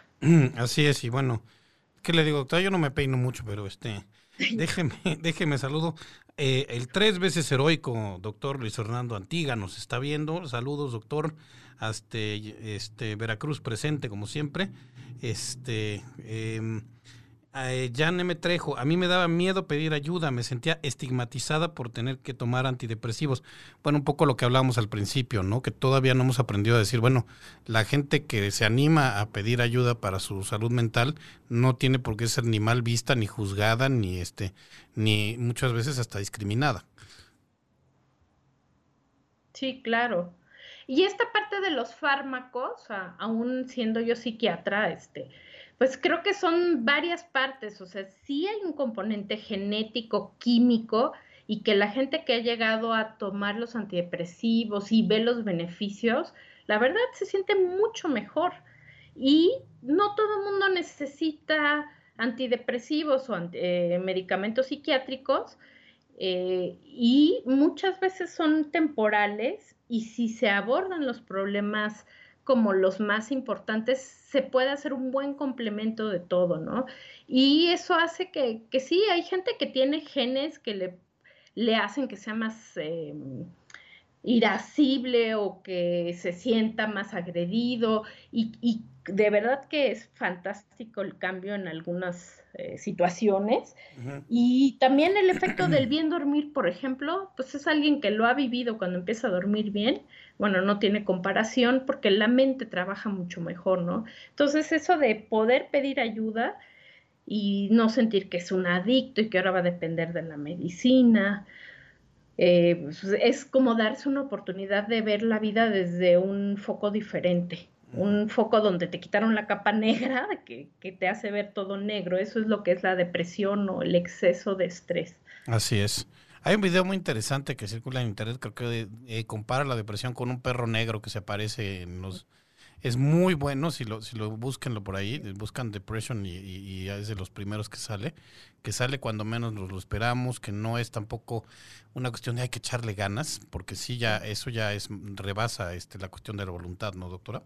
Así es, y bueno, ¿qué le digo, doctor? Yo no me peino mucho, pero este, déjeme, déjeme saludo. Eh, el tres veces heroico doctor Luis Fernando Antiga nos está viendo. Saludos, doctor. Hasta este, Veracruz presente, como siempre. Este, eh, Jan M. Trejo, a mí me daba miedo pedir ayuda, me sentía estigmatizada por tener que tomar antidepresivos. Bueno, un poco lo que hablábamos al principio, ¿no? Que todavía no hemos aprendido a decir, bueno, la gente que se anima a pedir ayuda para su salud mental no tiene por qué ser ni mal vista, ni juzgada, ni este, ni muchas veces hasta discriminada. Sí, claro. Y esta parte de los fármacos, aún siendo yo psiquiatra, este, pues creo que son varias partes, o sea, sí hay un componente genético, químico, y que la gente que ha llegado a tomar los antidepresivos y ve los beneficios, la verdad se siente mucho mejor. Y no todo el mundo necesita antidepresivos o eh, medicamentos psiquiátricos, eh, y muchas veces son temporales y si se abordan los problemas como los más importantes, se puede hacer un buen complemento de todo, ¿no? Y eso hace que, que sí, hay gente que tiene genes que le, le hacen que sea más eh, irascible o que se sienta más agredido y, y, de verdad que es fantástico el cambio en algunas eh, situaciones. Y también el efecto del bien dormir, por ejemplo, pues es alguien que lo ha vivido cuando empieza a dormir bien, bueno, no tiene comparación porque la mente trabaja mucho mejor, ¿no? Entonces eso de poder pedir ayuda y no sentir que es un adicto y que ahora va a depender de la medicina, eh, pues, es como darse una oportunidad de ver la vida desde un foco diferente un foco donde te quitaron la capa negra que, te hace ver todo negro. Eso es lo que es la depresión o el exceso de estrés. Así es. Hay un video muy interesante que circula en internet, creo que eh, compara la depresión con un perro negro que se aparece en los... Es muy bueno, si lo, si lo búsquenlo por ahí, buscan Depression y, es de los primeros que sale, que sale cuando menos nos lo esperamos, que no es tampoco una cuestión de hay que echarle ganas, porque sí ya, eso ya es, rebasa este, la cuestión de la voluntad, ¿no, doctora?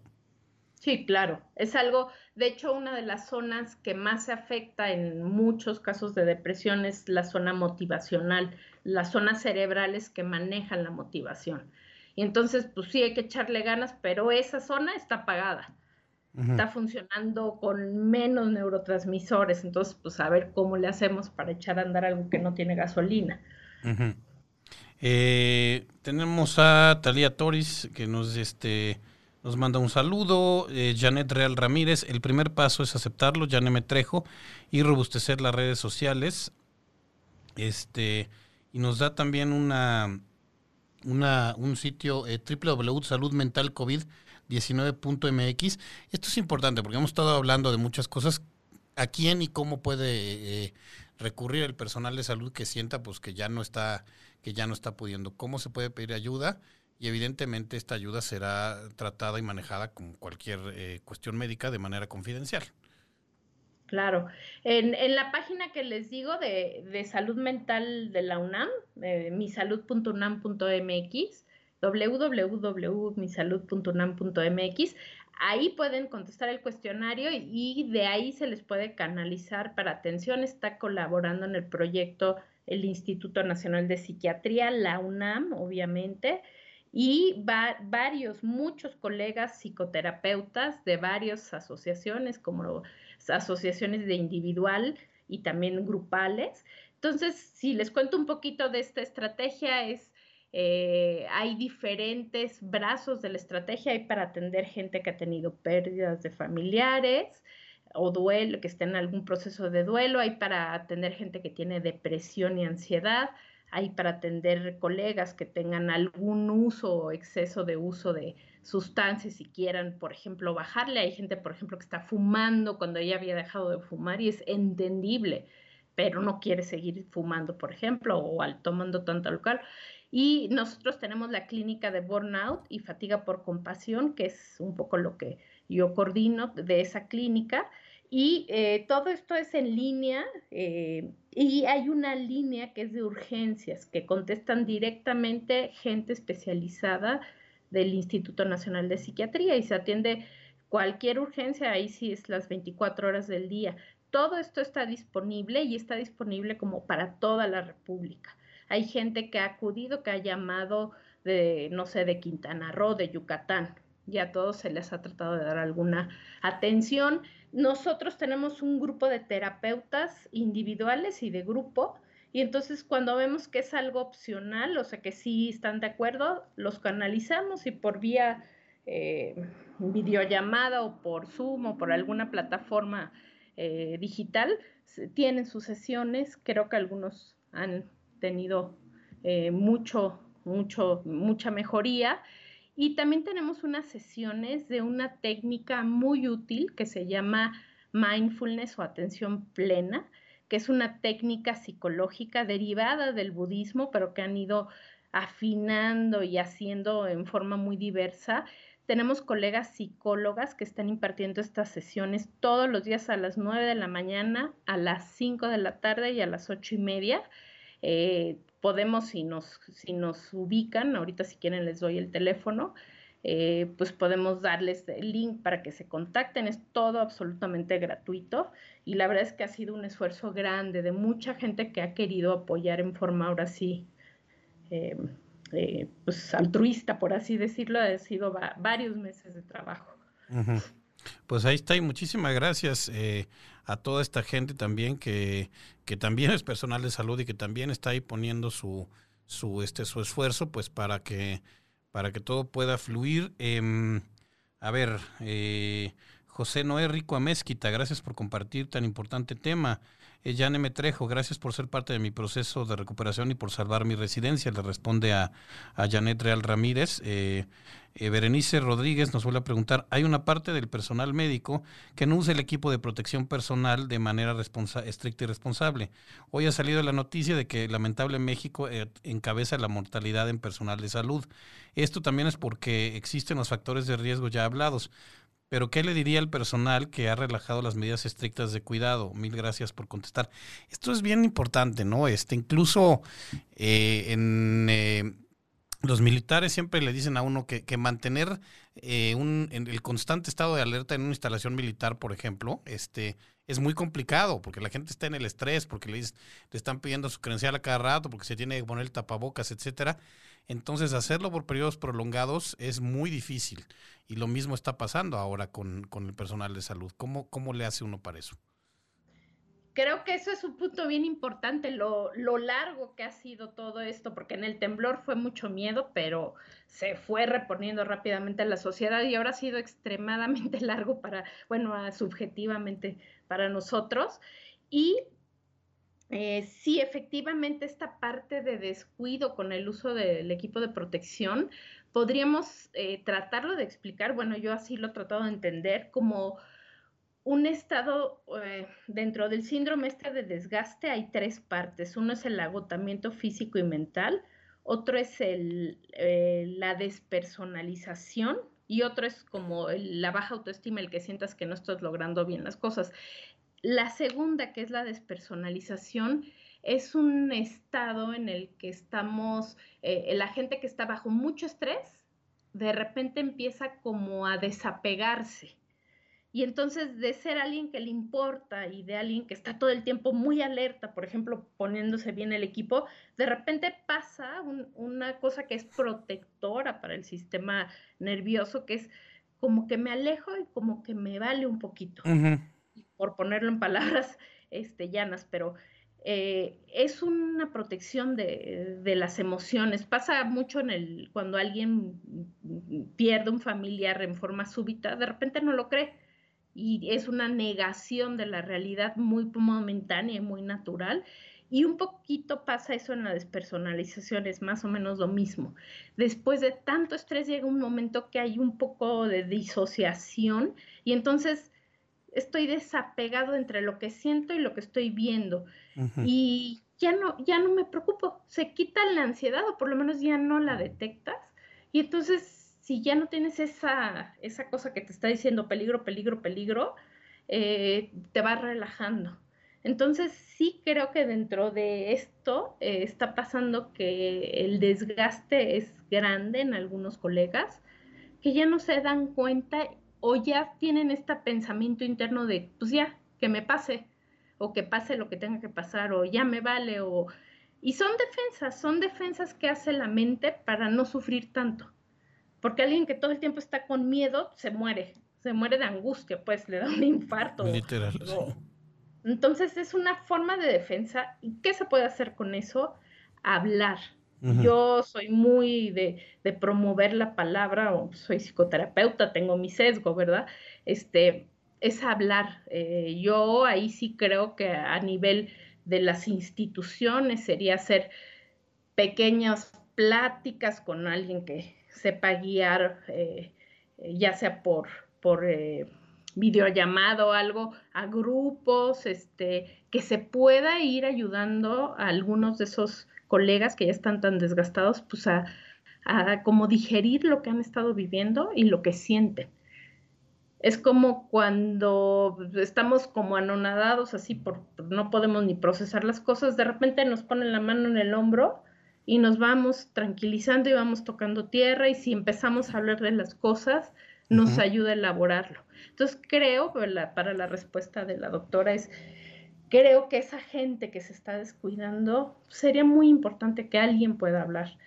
Sí, claro. Es algo, de hecho, una de las zonas que más se afecta en muchos casos de depresión es la zona motivacional, las zonas cerebrales que manejan la motivación. Y entonces, pues sí hay que echarle ganas, pero esa zona está apagada. Está funcionando con menos neurotransmisores. Entonces, pues a ver cómo le hacemos para echar a andar algo que no tiene gasolina. Eh, tenemos a Talía Toris que nos este nos manda un saludo. Eh, Janet Real Ramírez. El primer paso es aceptarlo, Janet Metrejo, y robustecer las redes sociales. Este, y nos da también una, una un sitio eh, www.saludmentalcovid19.mx. Esto es importante porque hemos estado hablando de muchas cosas. ¿A quién y cómo puede eh, recurrir el personal de salud que sienta pues que ya no está que ya no está pudiendo? ¿Cómo se puede pedir ayuda? Y evidentemente esta ayuda será tratada y manejada como cualquier eh, cuestión médica de manera confidencial. Claro. En, en, la página que les digo de, de salud mental de la UNAM, eh, misalud.unam.mx, www.misalud.unam.mx, ahí pueden contestar el cuestionario y, de ahí se les puede canalizar para atención. Está colaborando en el proyecto el Instituto Nacional de Psiquiatría, la UNAM, obviamente y varios, muchos colegas psicoterapeutas de varias asociaciones, como asociaciones de individual y también grupales. Entonces, si les cuento un poquito de esta estrategia, es eh, hay diferentes brazos de la estrategia, hay para atender gente que ha tenido pérdidas de familiares o duelo, que está en algún proceso de duelo, hay para atender gente que tiene depresión y ansiedad, hay para atender colegas que tengan algún uso o exceso de uso de sustancias y quieran, por ejemplo, bajarle. Hay gente, por ejemplo, que está fumando cuando ella había dejado de fumar y es entendible, pero no quiere seguir fumando, por ejemplo, o al tomando tanto alcohol. Y nosotros tenemos la clínica de burnout y fatiga por compasión, que es un poco lo que yo coordino de esa clínica. Y eh, todo esto es en línea eh, y hay una línea que es de urgencias que contestan directamente gente especializada del Instituto Nacional de Psiquiatría y se atiende cualquier urgencia, ahí sí es las 24 horas del día. Todo esto está disponible y está disponible como para toda la República. Hay gente que ha acudido, que ha llamado de, no sé, de Quintana Roo, de Yucatán. Ya a todos se les ha tratado de dar alguna atención nosotros tenemos un grupo de terapeutas individuales y de grupo, y entonces cuando vemos que es algo opcional, o sea que sí están de acuerdo, los canalizamos y por vía eh, videollamada o por Zoom o por alguna plataforma eh, digital, tienen sus sesiones, creo que algunos han tenido eh, mucho, mucho, mucha mejoría y también tenemos unas sesiones de una técnica muy útil que se llama mindfulness o atención plena, que es una técnica psicológica derivada del budismo, pero que han ido afinando y haciendo en forma muy diversa. Tenemos colegas psicólogas que están impartiendo estas sesiones todos los días a las 9 de la mañana, a las 5 de la tarde y a las 8 y media. Eh, podemos, si nos, si nos ubican, ahorita si quieren les doy el teléfono, eh, pues podemos darles el link para que se contacten. Es todo absolutamente gratuito y la verdad es que ha sido un esfuerzo grande de mucha gente que ha querido apoyar en forma ahora sí, eh, eh, pues altruista, por así decirlo. Ha sido varios meses de trabajo. Pues ahí está y muchísimas gracias eh, a toda esta gente también que, que también es personal de salud y que también está ahí poniendo su, su, este, su esfuerzo pues para que, para que todo pueda fluir. Em, a ver, eh, José Noé Rico Amezquita, gracias por compartir tan importante tema. Eh, Jan M. Trejo, gracias por ser parte de mi proceso de recuperación y por salvar mi residencia. Le responde a, a Janet Real Ramírez. Eh, eh, Berenice Rodríguez nos vuelve a preguntar, hay una parte del personal médico que no usa el equipo de protección personal de manera estricta y responsable. Hoy ha salido la noticia de que lamentable México eh, encabeza la mortalidad en personal de salud. Esto también es porque existen los factores de riesgo ya hablados. Pero ¿qué le diría al personal que ha relajado las medidas estrictas de cuidado? Mil gracias por contestar. Esto es bien importante, ¿no? Este, incluso eh, en eh, los militares siempre le dicen a uno que, mantener eh, un, el constante estado de alerta en una instalación militar, por ejemplo, este, es muy complicado, porque la gente está en el estrés, porque le, le están pidiendo su credencial a cada rato, porque se tiene que poner el tapabocas, etcétera. Entonces, hacerlo por periodos prolongados es muy difícil. Y lo mismo está pasando ahora con, el personal de salud. ¿Cómo, ¿Cómo le hace uno para eso? Creo que eso es un punto bien importante, lo, lo, largo que ha sido todo esto, porque en el temblor fue mucho miedo, pero se fue reponiendo rápidamente la sociedad y ahora ha sido extremadamente largo para, bueno, subjetivamente para nosotros. Y eh, sí, efectivamente, esta parte de descuido con el uso del equipo de protección, podríamos eh, tratarlo de explicar, bueno, yo así lo he tratado de entender como un estado eh, dentro del síndrome este de desgaste hay tres partes. Uno es el agotamiento físico y mental, otro es la despersonalización y otro es como la baja autoestima, el que sientas que no estás logrando bien las cosas. La segunda, que es la despersonalización, es un estado en el que estamos, eh, la gente que está bajo mucho estrés, de repente empieza como a desapegarse. Y entonces de ser alguien que le importa y de alguien que está todo el tiempo muy alerta, por ejemplo, poniéndose bien el equipo, de repente pasa una cosa que es protectora para el sistema nervioso, que es como que me alejo y como que me vale un poquito por ponerlo en palabras este, llanas, pero eh, es una protección de, las emociones. Pasa mucho cuando alguien pierde un familiar en forma súbita, de repente no lo cree. Y es una negación de la realidad muy momentánea y muy natural. Y un poquito pasa eso en la despersonalización, es más o menos lo mismo. Después de tanto estrés llega un momento que hay un poco de disociación y entonces estoy desapegado entre lo que siento y lo que estoy viendo. Y ya no, ya no me preocupo, se quita la ansiedad o por lo menos ya no la detectas. Y entonces, si ya no tienes esa, esa cosa que te está diciendo peligro, peligro, peligro, eh, te vas relajando. Entonces, sí creo que dentro de esto eh, está pasando que el desgaste es grande en algunos colegas que ya no se dan cuenta o ya tienen este pensamiento interno de, pues ya, que me pase, o que pase lo que tenga que pasar, o ya me vale, o... Y son defensas, son defensas que hace la mente para no sufrir tanto. Porque alguien que todo el tiempo está con miedo se muere, se muere de angustia, pues le da un infarto. Literal. Entonces es una forma de defensa. ¿Y qué se puede hacer con eso? Hablar. Yo soy muy de, promover la palabra, o soy psicoterapeuta, tengo mi sesgo, ¿verdad? Este, es hablar. Eh, yo ahí sí creo que a nivel de las instituciones sería hacer pequeñas pláticas con alguien que sepa guiar, eh, ya sea por, por eh, videollamado o algo, a grupos, este, que se pueda ir ayudando a algunos de esos colegas que ya están tan desgastados, pues a, a como digerir lo que han estado viviendo y lo que sienten. Es como cuando estamos como anonadados así, por, no podemos ni procesar las cosas, de repente nos ponen la mano en el hombro y nos vamos tranquilizando y vamos tocando tierra y si empezamos a hablar de las cosas, nos ayuda a elaborarlo. Entonces creo, para la respuesta de la doctora es, creo que esa gente que se está descuidando, sería muy importante que alguien pueda hablar.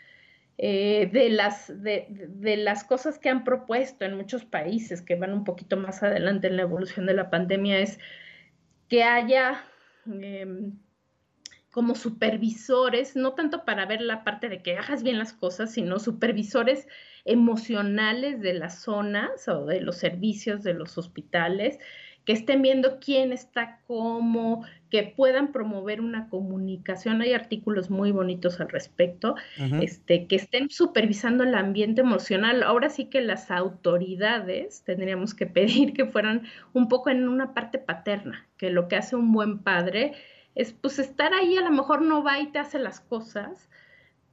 Eh, de, las, de, las cosas que han propuesto en muchos países que van un poquito más adelante en la evolución de la pandemia es que haya em, como supervisores, no tanto para ver la parte de que hagas bien las cosas, sino supervisores emocionales de las zonas o de los servicios de los hospitales, que estén viendo quién está cómo, que puedan promover una comunicación. Hay artículos muy bonitos al respecto, este, que estén supervisando el ambiente emocional. Ahora sí que las autoridades tendríamos que pedir que fueran un poco en una parte paterna, que lo que hace un buen padre es pues estar ahí, a lo mejor no va y te hace las cosas,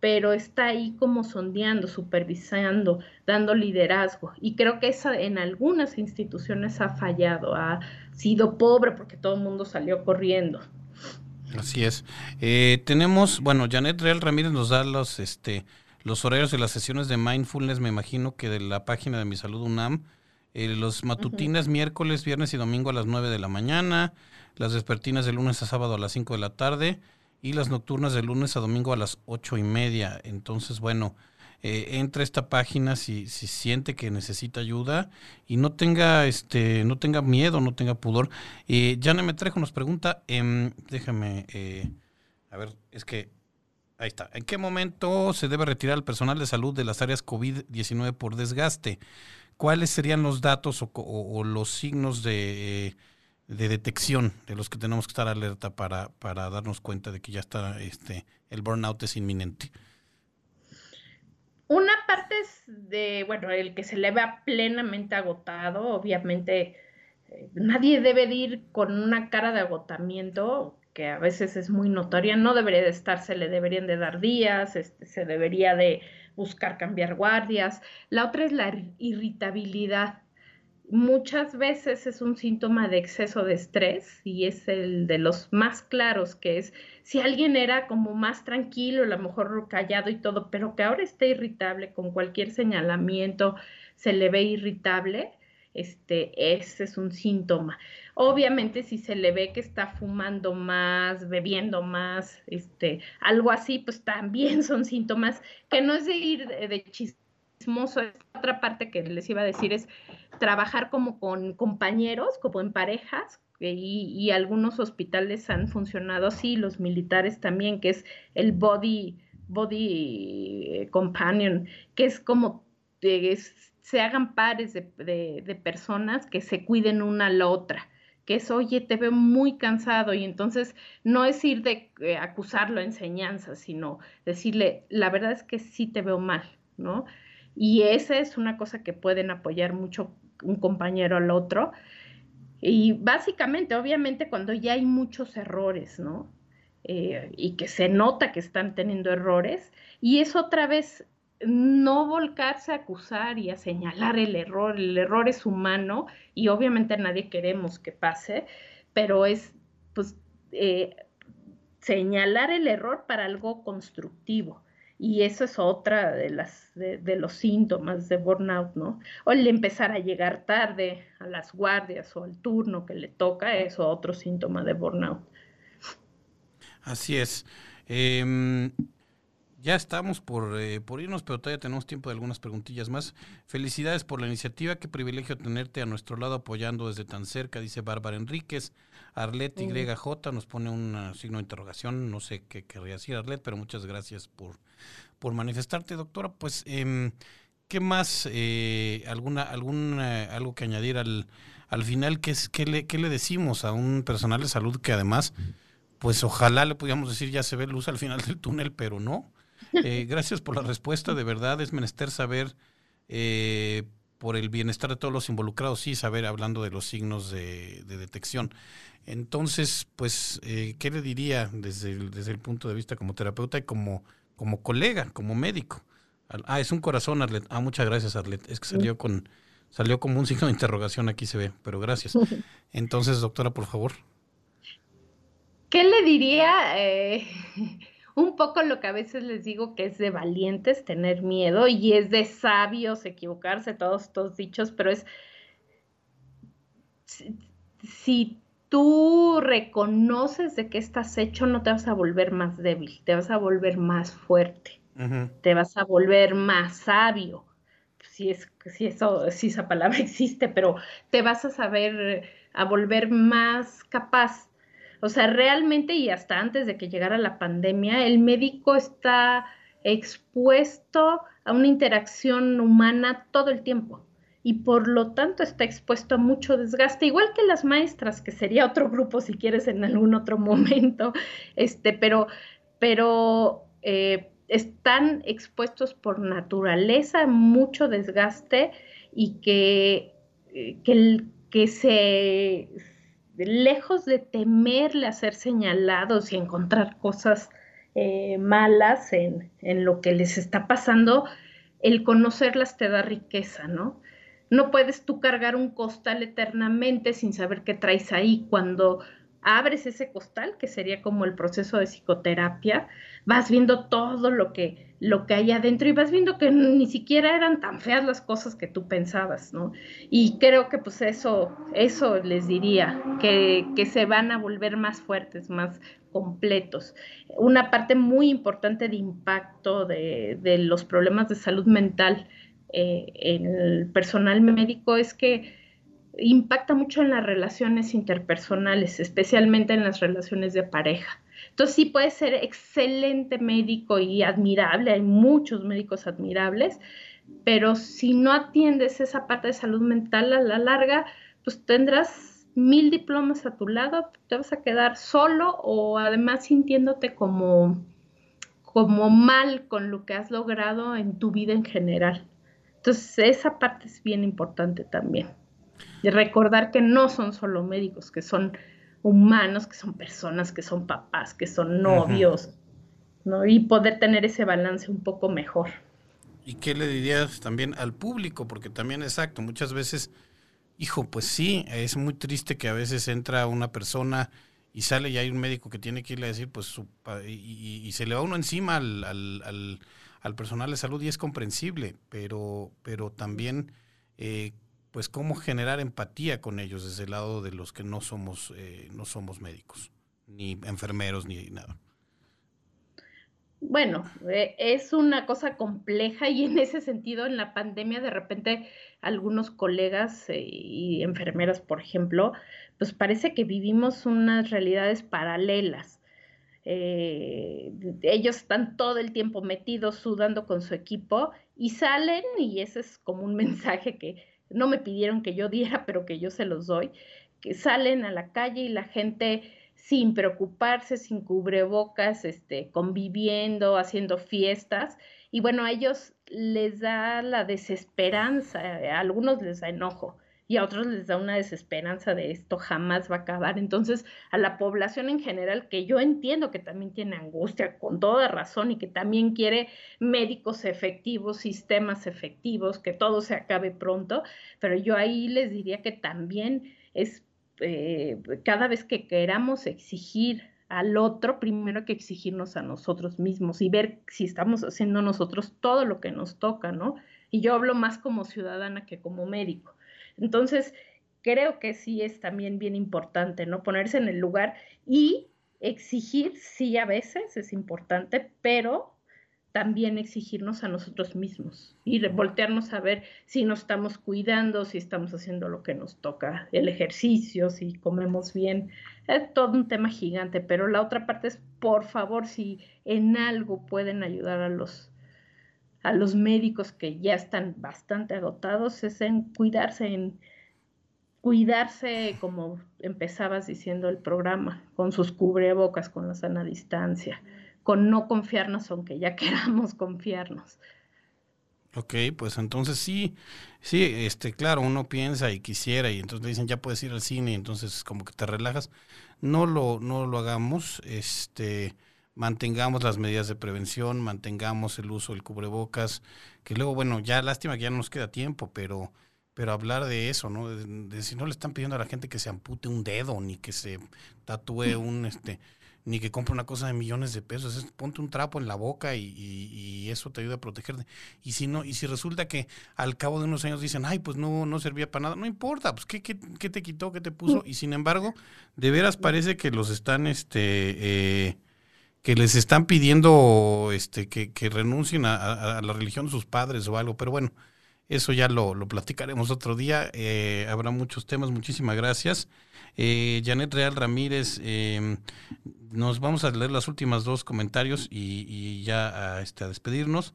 pero está ahí como sondeando, supervisando, dando liderazgo. Y creo que esa en algunas instituciones ha fallado, ha sido pobre porque todo el mundo salió corriendo. Así es. Eh, tenemos, bueno, Janet Real Ramírez nos da los, este, los horarios de las sesiones de mindfulness, me imagino que de la página de Mi Salud UNAM. Eh, los matutinas miércoles, viernes y domingo a las 9 de la mañana, las despertinas de lunes a sábado a las 5 de la tarde y las nocturnas de lunes a domingo a las ocho y media. Entonces, bueno, eh, entra a esta página si, si siente que necesita ayuda y no tenga este no tenga miedo, no tenga pudor. Eh, Jane nos pregunta, eh, déjame, eh, a ver, es que ahí está. ¿En qué momento se debe retirar el personal de salud de las áreas COVID-19 por desgaste? ¿Cuáles serían los datos o los signos de de detección de los que tenemos que estar alerta para, para darnos cuenta de que ya está este el burnout es inminente. Una parte es de, bueno, el que se le vea plenamente agotado, obviamente eh, nadie debe de ir con una cara de agotamiento que a veces es muy notoria, no debería de estar, se le deberían de dar días, este, se debería de buscar cambiar guardias. La otra es la irritabilidad muchas veces es un síntoma de exceso de estrés y es el de los más claros, que es si alguien era como más tranquilo, a lo mejor callado y todo, pero que ahora está irritable con cualquier señalamiento, se le ve irritable, este, ese es un síntoma. Obviamente, si se le ve que está fumando más, bebiendo más, este, algo así, pues también son síntomas que no es de ir de, de otra parte que les iba a decir es trabajar como con compañeros, como en parejas, y, algunos hospitales han funcionado así, los militares también, que es el body, body eh, companion, que es como se hagan pares de, personas que se cuiden una a la otra que es, oye, te veo muy cansado y entonces no es ir de eh, acusarlo a enseñanza, sino decirle, la verdad es que sí te veo mal, ¿no? Y esa es una cosa que pueden apoyar mucho un compañero al otro. Y básicamente, obviamente, cuando ya hay muchos errores, ¿no? Eh, y que se nota que están teniendo errores, y es otra vez no volcarse a acusar y a señalar el error. El error es humano y obviamente nadie queremos que pase, pero es pues eh, señalar el error para algo constructivo. Y eso es otra de, las, de, los síntomas de burnout, ¿no? O el empezar a llegar tarde a las guardias o al turno que le toca, es otro síntoma de burnout. Así es. Eh, Ya estamos por, eh, por irnos, pero todavía tenemos tiempo de algunas preguntillas más. Felicidades por la iniciativa. Qué privilegio tenerte a nuestro lado apoyando desde tan cerca, dice Bárbara Enríquez. Arlet YJ nos pone un signo de interrogación. No sé qué querría decir Arlet, pero muchas gracias por, por manifestarte, doctora. Pues, eh, ¿qué más? Eh, ¿Alguna, alguna, algo que añadir al, al final? ¿qué, es, qué, le, ¿Qué le decimos a un personal de salud que además, pues ojalá le pudiéramos decir ya se ve luz al final del túnel, pero no? Eh, gracias por la respuesta, de verdad es menester saber eh, por el bienestar de todos los involucrados, sí, saber hablando de los signos de, detección. Entonces, pues, eh, ¿qué le diría desde el, desde el punto de vista como terapeuta y como, como colega, como médico? Ah, es un corazón, Arlet. Ah, muchas gracias, Arlet. Es que salió con salió como un signo de interrogación, aquí se ve, pero gracias. Entonces, doctora, por favor. ¿Qué le diría? Eh, un poco lo que a veces les digo que es de valientes tener miedo y es de sabios equivocarse, todos estos dichos, pero es si, tú reconoces de qué estás hecho, no te vas a volver más débil, te vas a volver más fuerte, te vas a volver más sabio. Si es si eso, si esa palabra existe, pero te vas a saber a volver más capaz o sea, realmente y hasta antes de que llegara la pandemia, el médico está expuesto a una interacción humana todo el tiempo y por lo tanto está expuesto a mucho desgaste, igual que las maestras, que sería otro grupo si quieres en algún otro momento, este, pero, pero eh, están expuestos por naturaleza a mucho desgaste y que, eh, que, que se, lejos de temerle a ser señalados y encontrar cosas eh, malas en, en, lo que les está pasando, el conocerlas te da riqueza, ¿no? No puedes tú cargar un costal eternamente sin saber qué traes ahí. Cuando abres ese costal, que sería como el proceso de psicoterapia, vas viendo todo lo que, lo que hay adentro y vas viendo que ni siquiera eran tan feas las cosas que tú pensabas, ¿no? Y creo que pues eso, eso les diría, que, que se van a volver más fuertes, más completos. Una parte muy importante de impacto de, de los problemas de salud mental eh, en el personal médico es que impacta mucho en las relaciones interpersonales, especialmente en las relaciones de pareja. Entonces sí puede ser excelente médico y admirable, hay muchos médicos admirables, pero si no atiendes esa parte de salud mental a la larga, pues tendrás mil diplomas a tu lado, te vas a quedar solo o además sintiéndote como, como mal con lo que has logrado en tu vida en general. Entonces esa parte es bien importante también. Y recordar que no son solo médicos, que son humanos, que son personas, que son papás, que son novios, ¿no? Y poder tener ese balance un poco mejor. ¿Y qué le dirías también al público? Porque también, exacto, muchas veces, hijo, pues sí, es muy triste que a veces entra una persona y sale y hay un médico que tiene que irle a decir, pues, su, y, se le va uno encima al, al, al, personal de salud y es comprensible, pero, pero también eh, pues cómo generar empatía con ellos desde el lado de los que no somos, eh, no somos médicos, ni enfermeros, ni nada. Bueno, eh, es una cosa compleja y en ese sentido, en la pandemia, de repente algunos colegas eh, y enfermeras, por ejemplo, pues parece que vivimos unas realidades paralelas. ellos están todo el tiempo metidos, sudando con su equipo y salen y ese es como un mensaje que no me pidieron que yo diera, pero que yo se los doy, que salen a la calle y la gente sin preocuparse, sin cubrebocas, este, conviviendo, haciendo fiestas. Y bueno, a ellos les da la desesperanza, a algunos les da enojo, y a otros les da una desesperanza de esto jamás va a acabar. Entonces, a la población en general, que yo entiendo que también tiene angustia con toda razón y que también quiere médicos efectivos, sistemas efectivos, que todo se acabe pronto, pero yo ahí les diría que también es eh, cada vez que queramos exigir al otro, primero hay que exigirnos a nosotros mismos y ver si estamos haciendo nosotros todo lo que nos toca, ¿no? Y yo hablo más como ciudadana que como médico. Entonces, creo que sí es también bien importante, ¿no? Ponerse en el lugar y exigir, sí, a veces es importante, pero también exigirnos a nosotros mismos y voltearnos a ver si nos estamos cuidando, si estamos haciendo lo que nos toca, el ejercicio, si comemos bien. Es todo un tema gigante, pero la otra parte es, por favor, si en algo pueden ayudar a los a los médicos que ya están bastante agotados, es en cuidarse, en cuidarse como empezabas diciendo el programa, con sus cubrebocas, con la sana distancia, con no confiarnos aunque ya queramos confiarnos. Ok, pues entonces sí, sí, este, claro, uno piensa y quisiera y entonces le dicen ya puedes ir al cine entonces como que te relajas. No lo, no lo hagamos, este, mantengamos las medidas de prevención, mantengamos el uso del cubrebocas, que luego, bueno, ya lástima que ya no nos queda tiempo, pero, pero hablar de eso, ¿no? De, de, si no le están pidiendo a la gente que se ampute un dedo, ni que se tatúe un, este, ni que compre una cosa de millones de pesos. Es, ponte un trapo en la boca y, eso te ayuda a protegerte. Y si no, y si resulta que al cabo de unos años dicen, ay, pues no, no servía para nada, no importa, pues ¿qué, qué, qué te quitó, qué te puso? Y sin embargo, de veras parece que los están, este, eh, que les están pidiendo este, que, que renuncien a, la religión de sus padres o algo, pero bueno. Eso ya lo, lo platicaremos otro día. Eh, habrá muchos temas. Muchísimas gracias. Eh, Janet Real Ramírez, eh, nos vamos a leer los últimos dos comentarios y, ya a, este, a despedirnos.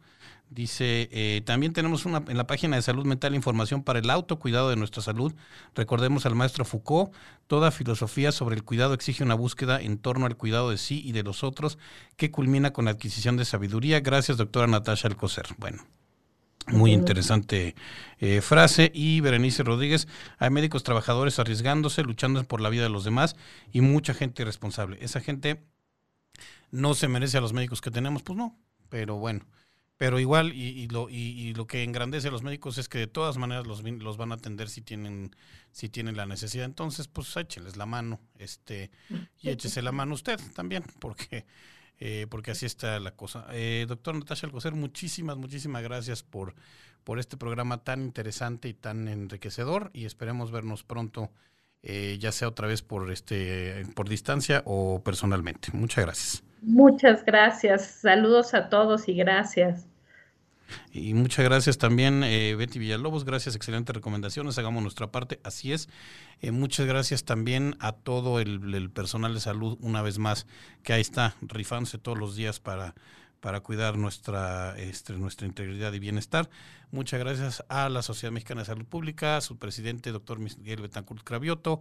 Dice, eh, también tenemos una, en la página de salud mental información para el autocuidado de nuestra salud. Recordemos al maestro Foucault, toda filosofía sobre el cuidado exige una búsqueda en torno al cuidado de sí y de los otros que culmina con la adquisición de sabiduría. Gracias, doctora Natasha Alcocer. Bueno. Muy interesante eh, frase. Y Berenice Rodríguez, hay médicos trabajadores arriesgándose, luchando por la vida de los demás y mucha gente irresponsable. Esa gente no se merece a los médicos que tenemos, pues no, pero bueno. Pero igual, y, lo, y, lo que engrandece a los médicos es que de todas maneras los, los van a atender si tienen, si tienen la necesidad. Entonces, pues écheles la mano, este, y échese la mano usted también, porque eh, porque así está la cosa. Eh, doctor Natasha Alcocer, muchísimas, muchísimas gracias por, por este programa tan interesante y tan enriquecedor y esperemos vernos pronto, eh, ya sea otra vez por, este, por distancia o personalmente. Muchas gracias. Muchas gracias. Saludos a todos y gracias. Y muchas gracias también, eh, Betty Villalobos. Gracias, excelentes recomendaciones. Hagamos nuestra parte. Así es. Eh, muchas gracias también a todo el, personal de salud, una vez más, que ahí está, rifándose todos los días para, para cuidar nuestra, este, nuestra integridad y bienestar. Muchas gracias a la Sociedad Mexicana de Salud Pública, a su presidente, doctor Miguel Betancourt Cravioto,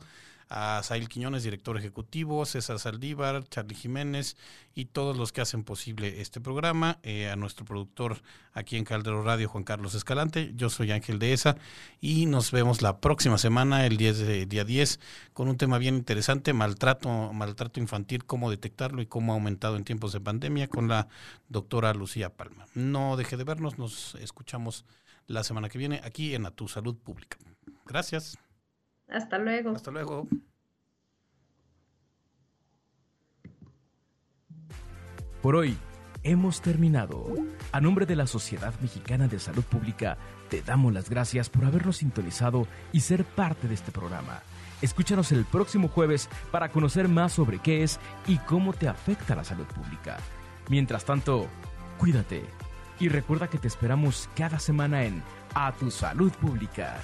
a Sail Quiñones, director ejecutivo, César Saldívar, Charlie Jiménez y todos los que hacen posible este programa, eh, a nuestro productor aquí en Caldero Radio, Juan Carlos Escalante. Yo soy Ángel Dehesa y nos vemos la próxima semana, el 10 de, día 10, con un tema bien interesante, maltrato, maltrato infantil, cómo detectarlo y cómo ha aumentado en tiempos de pandemia, con la doctora Lucía Palma. No deje de vernos, nos escuchamos la semana que viene aquí en A Tu Salud Pública. Gracias. Hasta luego. Hasta luego. Por hoy hemos terminado. A nombre de la Sociedad Mexicana de Salud Pública, te damos las gracias por habernos sintonizado y ser parte de este programa. Escúchanos el próximo jueves para conocer más sobre qué es y cómo te afecta la salud pública. Mientras tanto, cuídate y recuerda que te esperamos cada semana en A Tu Salud Pública.